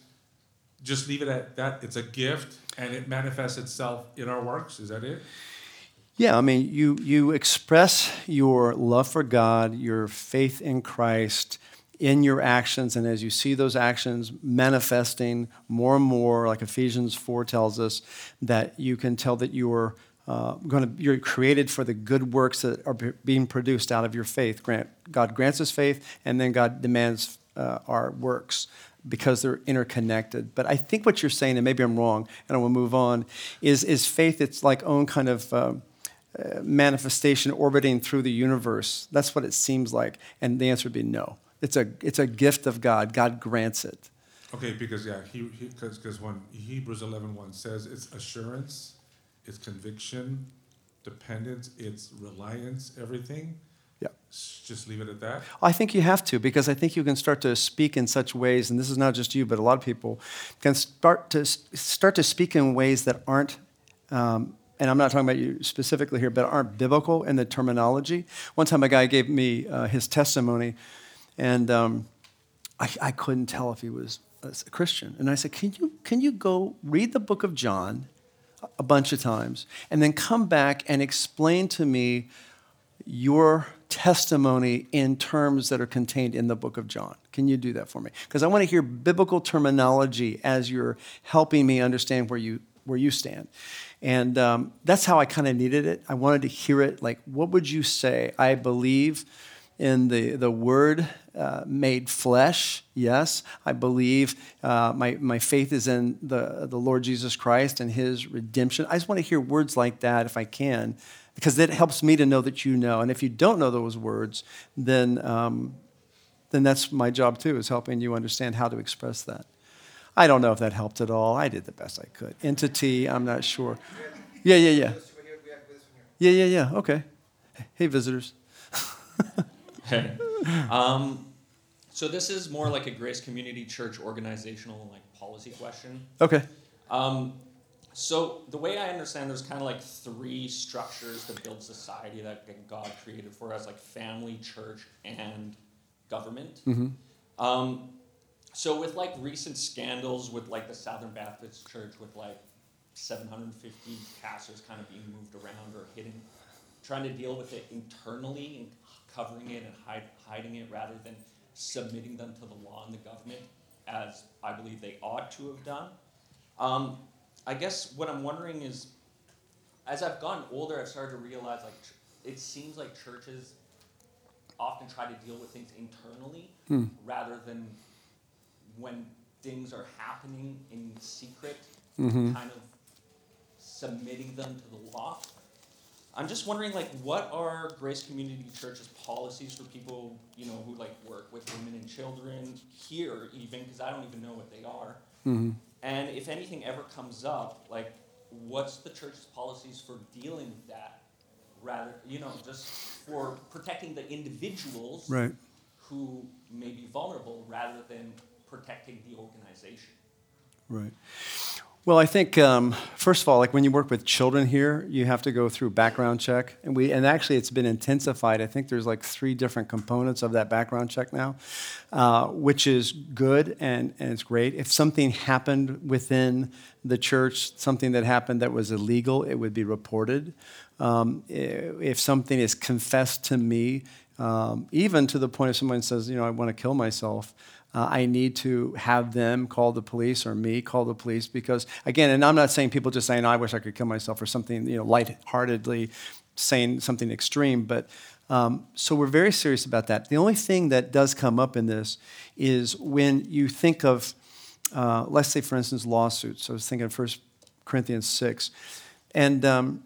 just leave it at that? It's a gift and it manifests itself in our works. Is that it? Yeah, I mean, you you express your love for God, your faith in Christ in your actions, and as you see those actions manifesting more and more, like Ephesians 4 tells us, that you can tell that you are uh, going to, you're created for the good works that are being produced out of your faith. Grant, God grants us faith, and then God demands uh, our works because they're interconnected. But I think what you're saying, and maybe I'm wrong, and I will move on, is, is faith its like own kind of uh, uh, manifestation orbiting through the universe. That's what it seems like. And the answer would be no. It's a, it's a gift of God. God grants it. Okay, because yeah, he because he, when Hebrews 11.1 1 says it's assurance, its conviction, dependence, its reliance, everything. Yeah. Just leave it at that? I think you have to because I think you can start to speak in such ways, and this is not just you, but a lot of people can start to start to speak in ways that aren't. Um, and I'm not talking about you specifically here, but aren't biblical in the terminology. One time, a guy gave me uh, his testimony, and um, I, I couldn't tell if he was a Christian. And I said, "Can you can you go read the book of John a bunch of times and then come back and explain to me your testimony in terms that are contained in the book of John. Can you do that for me? Because I want to hear biblical terminology as you're helping me understand where you where you stand. And um, that's how I kind of needed it. I wanted to hear it. Like, what would you say? I believe in the, the Word uh, made flesh. Yes, I believe uh, my, my faith is in the, the Lord Jesus Christ and His redemption. I just want to hear words like that if I can, because that helps me to know that you know. And if you don't know those words, then, um, then that's my job too, is helping you understand how to express that. I don't know if that helped at all. I did the best I could. Entity, I'm not sure. Yeah, yeah, yeah. Yeah, yeah, yeah. Okay. Hey, visitors. Hey. Um, so this is more like a Grace Community Church organizational like policy question. Okay. Um, so the way I understand, there's kind of like three structures to build society that God created for us, like family, church, and government. Mm-hmm. Um, so with like recent scandals with like the Southern Baptist Church, with like 750 pastors kind of being moved around or hidden, trying to deal with it internally and covering it and hide, hiding it rather than submitting them to the law and the government, as I believe they ought to have done. Um, I guess what I'm wondering is, as I've gotten older, I've started to realize like it seems like churches often try to deal with things internally hmm. rather than when things are happening in secret, mm-hmm. kind of submitting them to the law. I'm just wondering, like, what are Grace Community Church's policies for people, you know, who like work with women and children here, even because I don't even know what they are. Mm-hmm. And if anything ever comes up, like, what's the church's policies for dealing with that? Rather, you know, just for protecting the individuals right. who may be vulnerable, rather than protecting the organization. Right. Well, I think um, first of all, like when you work with children here, you have to go through background check, and we and actually it's been intensified. I think there's like three different components of that background check now, uh, which is good and and it's great. If something happened within the church, something that happened that was illegal, it would be reported. Um, if something is confessed to me, um, even to the point of someone says, you know, I want to kill myself uh, I need to have them call the police or me call the police because, again, and I'm not saying people just saying, oh, I wish I could kill myself or something, you know, lightheartedly saying something extreme, but um, so we're very serious about that. The only thing that does come up in this is when you think of, uh, let's say, for instance, lawsuits. I was thinking of First Corinthians 6. And um,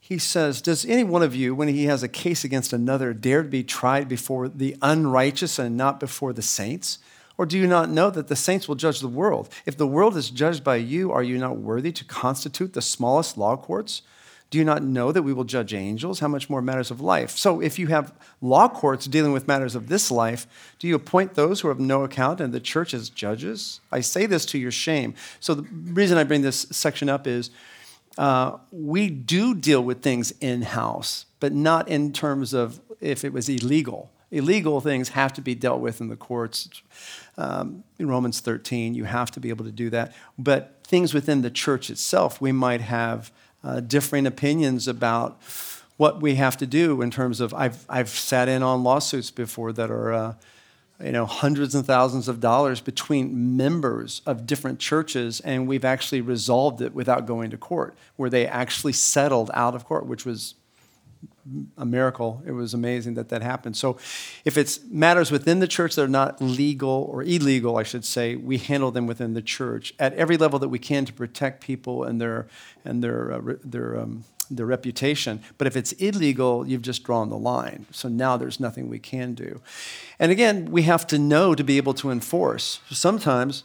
he says, Does any one of you, when he has a case against another, dare to be tried before the unrighteous and not before the saints? Or do you not know that the saints will judge the world? If the world is judged by you, are you not worthy to constitute the smallest law courts? Do you not know that we will judge angels? How much more matters of life? So, if you have law courts dealing with matters of this life, do you appoint those who are of no account and the church as judges? I say this to your shame. So, the reason I bring this section up is uh, we do deal with things in house, but not in terms of if it was illegal. Illegal things have to be dealt with in the courts. Um, in Romans 13, you have to be able to do that. But things within the church itself, we might have uh, differing opinions about what we have to do in terms of. I've, I've sat in on lawsuits before that are. Uh, you know, hundreds and thousands of dollars between members of different churches, and we've actually resolved it without going to court, where they actually settled out of court, which was a miracle. It was amazing that that happened. So, if it's matters within the church that are not legal or illegal, I should say, we handle them within the church at every level that we can to protect people and their and their uh, their um, their reputation. But if it's illegal, you've just drawn the line. So now there's nothing we can do. And again, we have to know to be able to enforce. Sometimes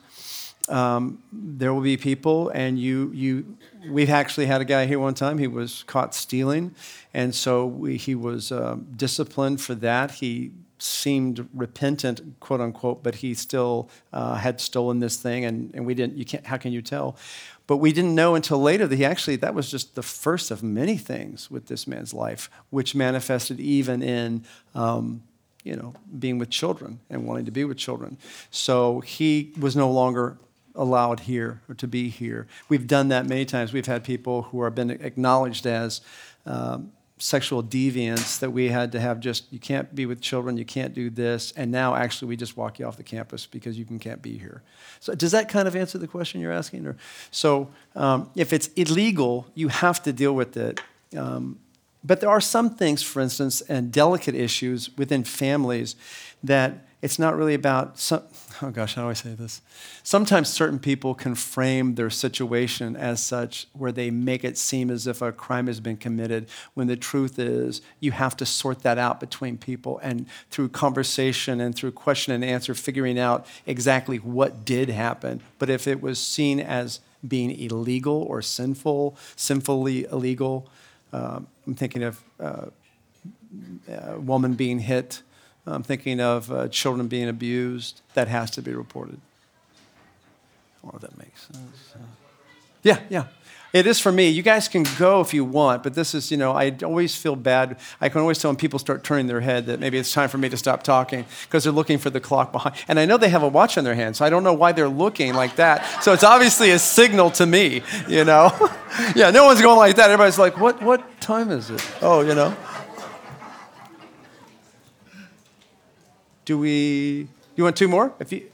um, there will be people, and you, you, we've actually had a guy here one time. He was caught stealing, and so we, he was um, disciplined for that. He seemed repentant, quote unquote, but he still uh, had stolen this thing, and, and we didn't. You can't. How can you tell? But we didn't know until later that he actually, that was just the first of many things with this man's life, which manifested even in, um, you know, being with children and wanting to be with children. So he was no longer allowed here or to be here. We've done that many times. We've had people who have been acknowledged as um, sexual deviants that we had to have just you can't be with children you can't do this and now actually we just walk you off the campus because you can, can't be here so does that kind of answer the question you're asking or so um, if it's illegal you have to deal with it um, but there are some things for instance and delicate issues within families that it's not really about some, oh gosh how do i say this? Sometimes certain people can frame their situation as such where they make it seem as if a crime has been committed when the truth is you have to sort that out between people and through conversation and through question and answer figuring out exactly what did happen. But if it was seen as being illegal or sinful sinfully illegal uh, i'm thinking of uh, a woman being hit I'm thinking of uh, children being abused. That has to be reported. Oh, that makes sense. Yeah, yeah. It is for me. You guys can go if you want, but this is, you know, I always feel bad. I can always tell when people start turning their head that maybe it's time for me to stop talking because they're looking for the clock behind. And I know they have a watch on their hand, so I don't know why they're looking like that. So it's obviously a signal to me, you know? yeah, no one's going like that. Everybody's like, what, what time is it? Oh, you know? Do we? You want two more? If you,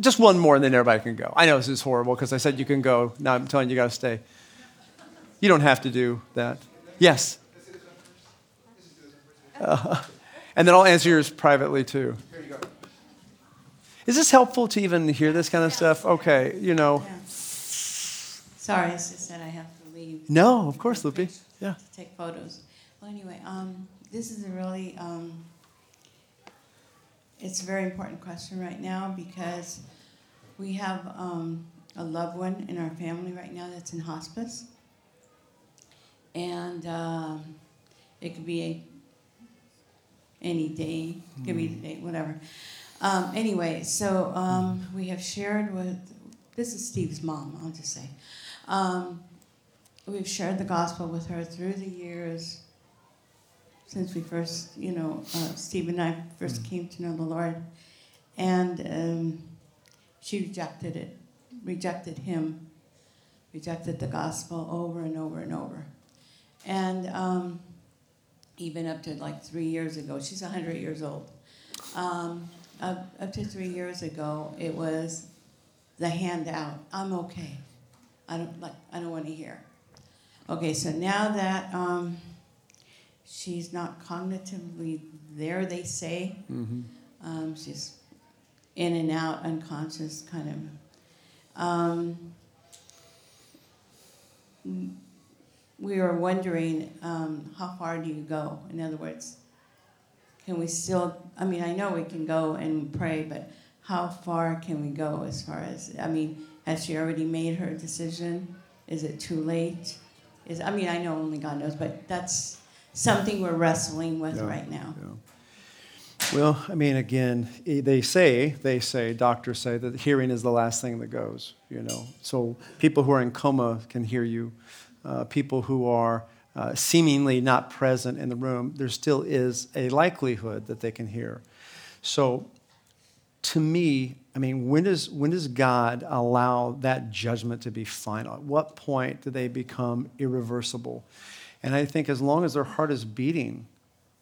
just one more, and then everybody can go. I know this is horrible because I said you can go. Now I'm telling you, you got to stay. You don't have to do that. Yes. Uh, and then I'll answer yours privately too. Is this helpful to even hear this kind of stuff? Okay, you know. Yeah. Sorry, it's just that I have to leave. No, of course, Loopy. Yeah. To take photos. Well, anyway, um, this is a really um, it's a very important question right now because we have um, a loved one in our family right now that's in hospice. And um, it could be a, any day, could be the day, whatever. Um, anyway, so um, we have shared with, this is Steve's mom, I'll just say. Um, we've shared the gospel with her through the years since we first, you know, uh, Steve and I first mm. came to know the Lord. And um, she rejected it, rejected him, rejected the gospel over and over and over. And um, even up to like three years ago, she's 100 years old. Um, up, up to three years ago, it was the handout. I'm okay. I don't like. I don't want to hear. Okay, so now that um, she's not cognitively there, they say. Mm-hmm. Um, she's in and out, unconscious, kind of. Um, we were wondering um, how far do you go? In other words, can we still? I mean, I know we can go and pray, but how far can we go as far as? I mean, has she already made her decision? Is it too late? Is I mean, I know only God knows, but that's something we're wrestling with Yeah, right now. yeah. Well, I mean, again, they say, they say, doctors say that hearing is the last thing that goes, you know. So people who are in coma can hear you. Uh, people who are uh, seemingly not present in the room, there still is a likelihood that they can hear. So to me, I mean, when does, when does God allow that judgment to be final? At what point do they become irreversible? And I think as long as their heart is beating,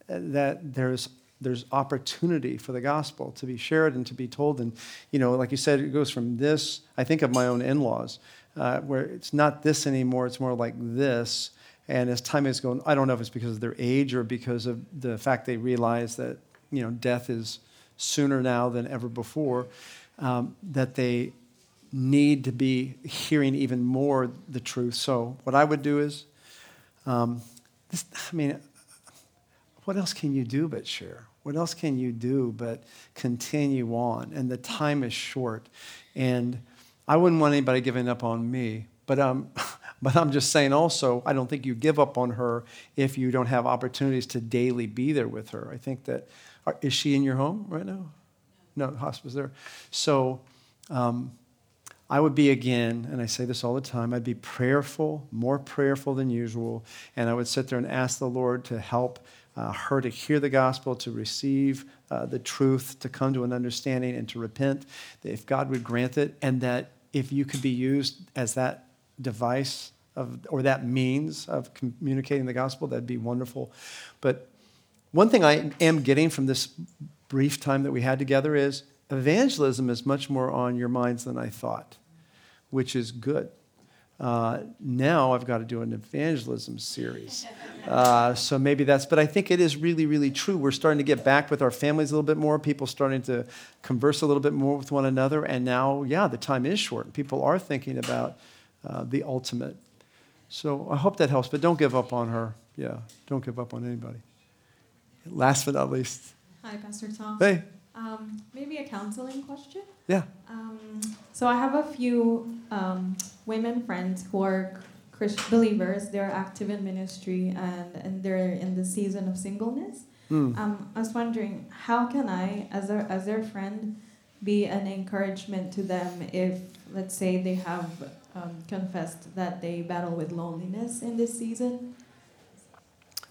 uh, that there's there's opportunity for the gospel to be shared and to be told. And, you know, like you said, it goes from this, I think of my own in laws, uh, where it's not this anymore, it's more like this. And as time is going, I don't know if it's because of their age or because of the fact they realize that, you know, death is sooner now than ever before, um, that they need to be hearing even more the truth. So, what I would do is, um, this, I mean, what else can you do but share? What else can you do but continue on? And the time is short. And I wouldn't want anybody giving up on me. But, um, but I'm just saying also, I don't think you give up on her if you don't have opportunities to daily be there with her. I think that, are, is she in your home right now? No, the hospice there. So um, I would be again, and I say this all the time, I'd be prayerful, more prayerful than usual, and I would sit there and ask the Lord to help uh, her to hear the gospel, to receive uh, the truth, to come to an understanding, and to repent, if God would grant it, and that if you could be used as that device of, or that means of communicating the gospel, that'd be wonderful. But one thing I am getting from this brief time that we had together is evangelism is much more on your minds than I thought, which is good. Uh, now I've got to do an evangelism series. Uh, so maybe that's, but I think it is really, really true. We're starting to get back with our families a little bit more, people starting to converse a little bit more with one another. And now, yeah, the time is short. People are thinking about uh, the ultimate. So I hope that helps, but don't give up on her. Yeah, don't give up on anybody. Last but not least. Hi, Pastor Tom. Hey. Um, maybe a counseling question? Yeah. Um, so I have a few um, women friends who are Christian believers. They're active in ministry and, and they're in the season of singleness. Mm. Um, I was wondering, how can I, as, a, as their friend, be an encouragement to them if, let's say, they have um, confessed that they battle with loneliness in this season?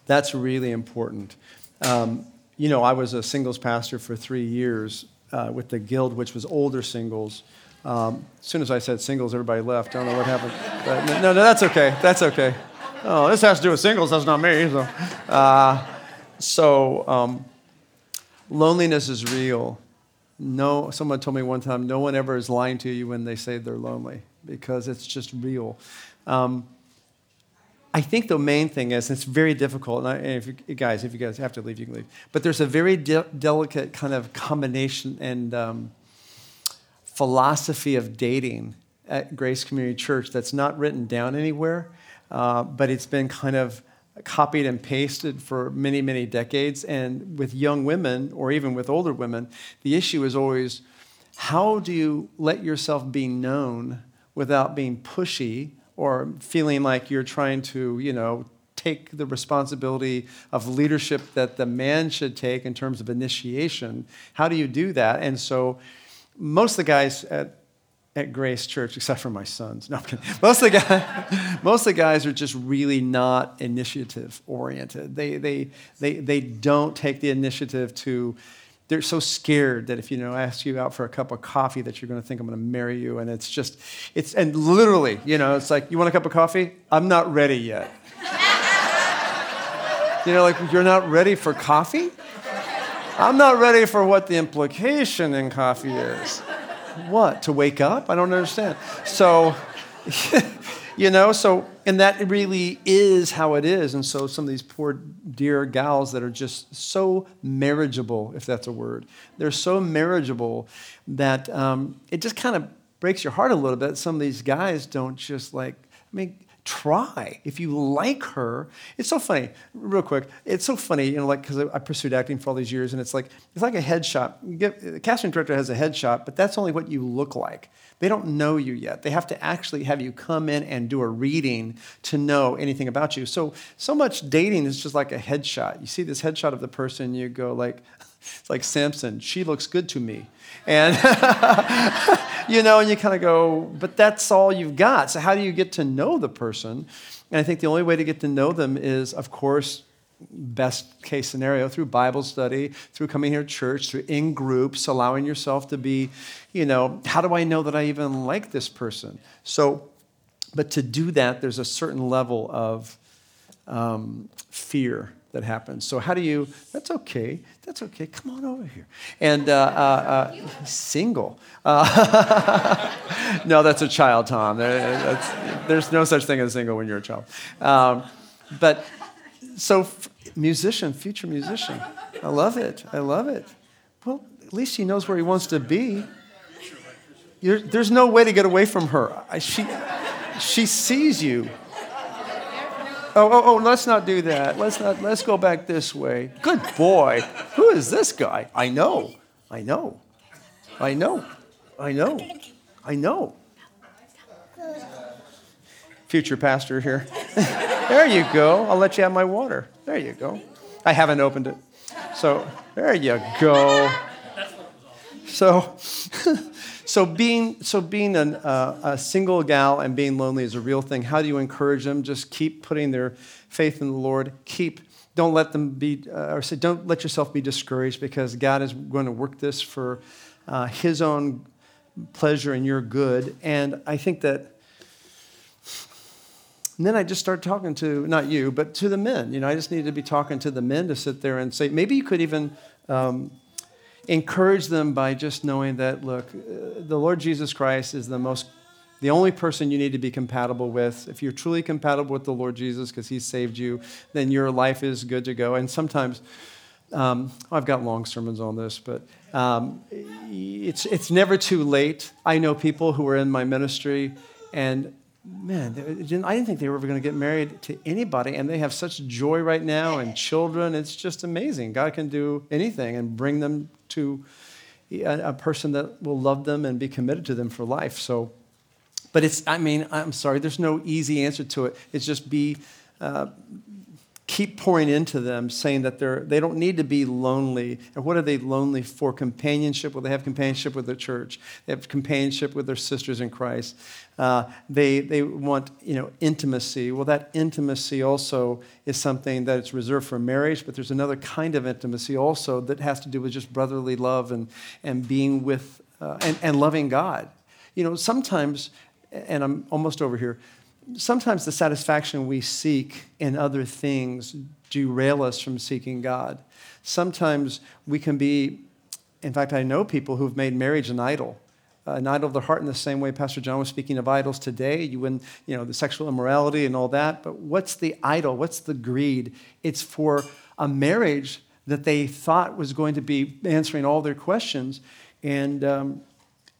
That's really important. Um, you know, I was a singles pastor for three years uh, with the Guild, which was older singles. Um, as soon as I said singles, everybody left. I don't know what happened. But no, no, that's okay. That's okay. Oh, this has to do with singles. That's not me. So, uh, so um, loneliness is real. No, someone told me one time, no one ever is lying to you when they say they're lonely because it's just real. Um, I think the main thing is it's very difficult. And, I, and if you, guys, if you guys have to leave, you can leave. But there's a very de- delicate kind of combination and um, philosophy of dating at Grace Community Church that's not written down anywhere, uh, but it's been kind of copied and pasted for many, many decades. And with young women, or even with older women, the issue is always how do you let yourself be known without being pushy? Or feeling like you're trying to, you know, take the responsibility of leadership that the man should take in terms of initiation. How do you do that? And so most of the guys at at Grace Church, except for my sons. No, I'm kidding. most of the guys, most of the guys are just really not initiative oriented. They, they, they, they don't take the initiative to they're so scared that if you know I ask you out for a cup of coffee that you're going to think I'm going to marry you and it's just it's and literally you know it's like you want a cup of coffee? I'm not ready yet. You know like you're not ready for coffee? I'm not ready for what the implication in coffee is. What to wake up? I don't understand. So you know so and that really is how it is and so some of these poor dear gals that are just so marriageable if that's a word they're so marriageable that um, it just kind of breaks your heart a little bit some of these guys don't just like i mean try. If you like her, it's so funny. Real quick, it's so funny. You know, like because I pursued acting for all these years, and it's like it's like a headshot. The casting director has a headshot, but that's only what you look like. They don't know you yet. They have to actually have you come in and do a reading to know anything about you. So so much dating is just like a headshot. You see this headshot of the person, you go like, it's like Samson. She looks good to me. And, you know, and you kind of go, but that's all you've got. So, how do you get to know the person? And I think the only way to get to know them is, of course, best case scenario through Bible study, through coming here to church, through in groups, allowing yourself to be, you know, how do I know that I even like this person? So, but to do that, there's a certain level of um, fear that happens. So how do you? That's okay. That's okay. Come on over here. And uh, uh, uh, single. No, that's a child, Tom. There, there's no such thing as single when you're a child. Um, but so f- musician, future musician. I love it. I love it. Well, at least he knows where he wants to be. You're, there's no way to get away from her. I, she, she sees you. Oh, oh, oh, let's not do that. Let's not, let's go back this way. Good boy. Who is this guy? I know. I know. I know. I know. I know. Future pastor here. there you go. I'll let you have my water. There you go. I haven't opened it. So, there you go. So, so being so being an, uh, a single gal and being lonely is a real thing. How do you encourage them? Just keep putting their faith in the Lord. Keep don't let them be uh, or say don't let yourself be discouraged because God is going to work this for uh, His own pleasure and your good. And I think that. And then I just start talking to not you, but to the men. You know, I just need to be talking to the men to sit there and say maybe you could even. Um, encourage them by just knowing that, look, uh, the Lord Jesus Christ is the most, the only person you need to be compatible with. If you're truly compatible with the Lord Jesus because He saved you, then your life is good to go. And sometimes, um, I've got long sermons on this, but um, it's, it's never too late. I know people who are in my ministry and man, I didn't think they were ever going to get married to anybody, and they have such joy right now and children. It's just amazing. God can do anything and bring them to a, person that will love them and be committed to them for life. So, but it's, I mean, I'm sorry, there's no easy answer to it. It's just be, uh, keep pouring into them, saying that they're, they don't need to be lonely. And what are they lonely for? Companionship? Well, they have companionship with the church. They have companionship with their sisters in Christ. Uh, they, they want you know, intimacy. Well, that intimacy also is something that it's reserved for marriage, but there's another kind of intimacy also that has to do with just brotherly love and, and being with uh, and, and loving God. You know, sometimes, and I'm almost over here, sometimes the satisfaction we seek in other things derail us from seeking God. Sometimes we can be, in fact, I know people who've made marriage an idol. Uh, an idol of their heart in the same way Pastor John was speaking of idols today. You win, you know, the sexual immorality and all that. But what's the idol? What's the greed? It's for a marriage that they thought was going to be answering all their questions, and um,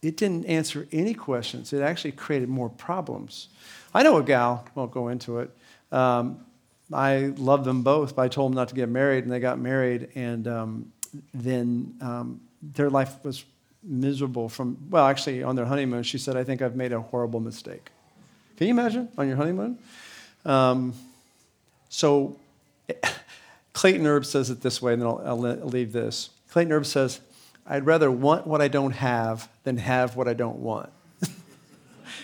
it didn't answer any questions. It actually created more problems. I know a gal, won't go into it. Um, I love them both, but I told them not to get married, and they got married, and um, then um, their life was miserable from, well, actually, on their honeymoon, she said, I think I've made a horrible mistake. Can you imagine on your honeymoon? Um, so Clayton Erb says it this way, and then I'll, I'll leave this. Clayton Erb says, I'd rather want what I don't have than have what I don't want.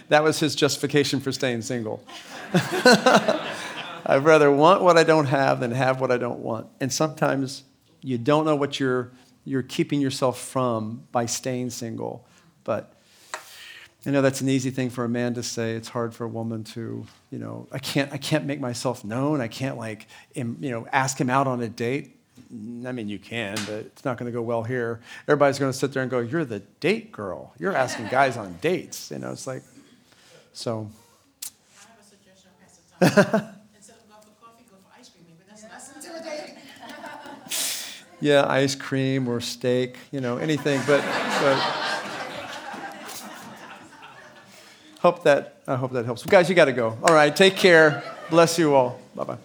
That was his justification for staying single. I'd rather want what I don't have than have what I don't want. And sometimes you don't know what you're, you're keeping yourself from by staying single. But I know that's an easy thing for a man to say. It's hard for a woman to, you know, I can't, I can't make myself known. I can't like, you know, ask him out on a date. I mean, you can, but it's not going to go well here. Everybody's going to sit there and go, "You're the date girl. You're asking guys on dates." You know, it's like, so. I have a suggestion, Pastor Instead of going for coffee, go for ice cream. Maybe that's less intimidating. yeah, ice cream or steak, you know, anything. But, but hope that, I hope that helps. Guys, you got to go. All right, take care. Bless you all. Bye bye.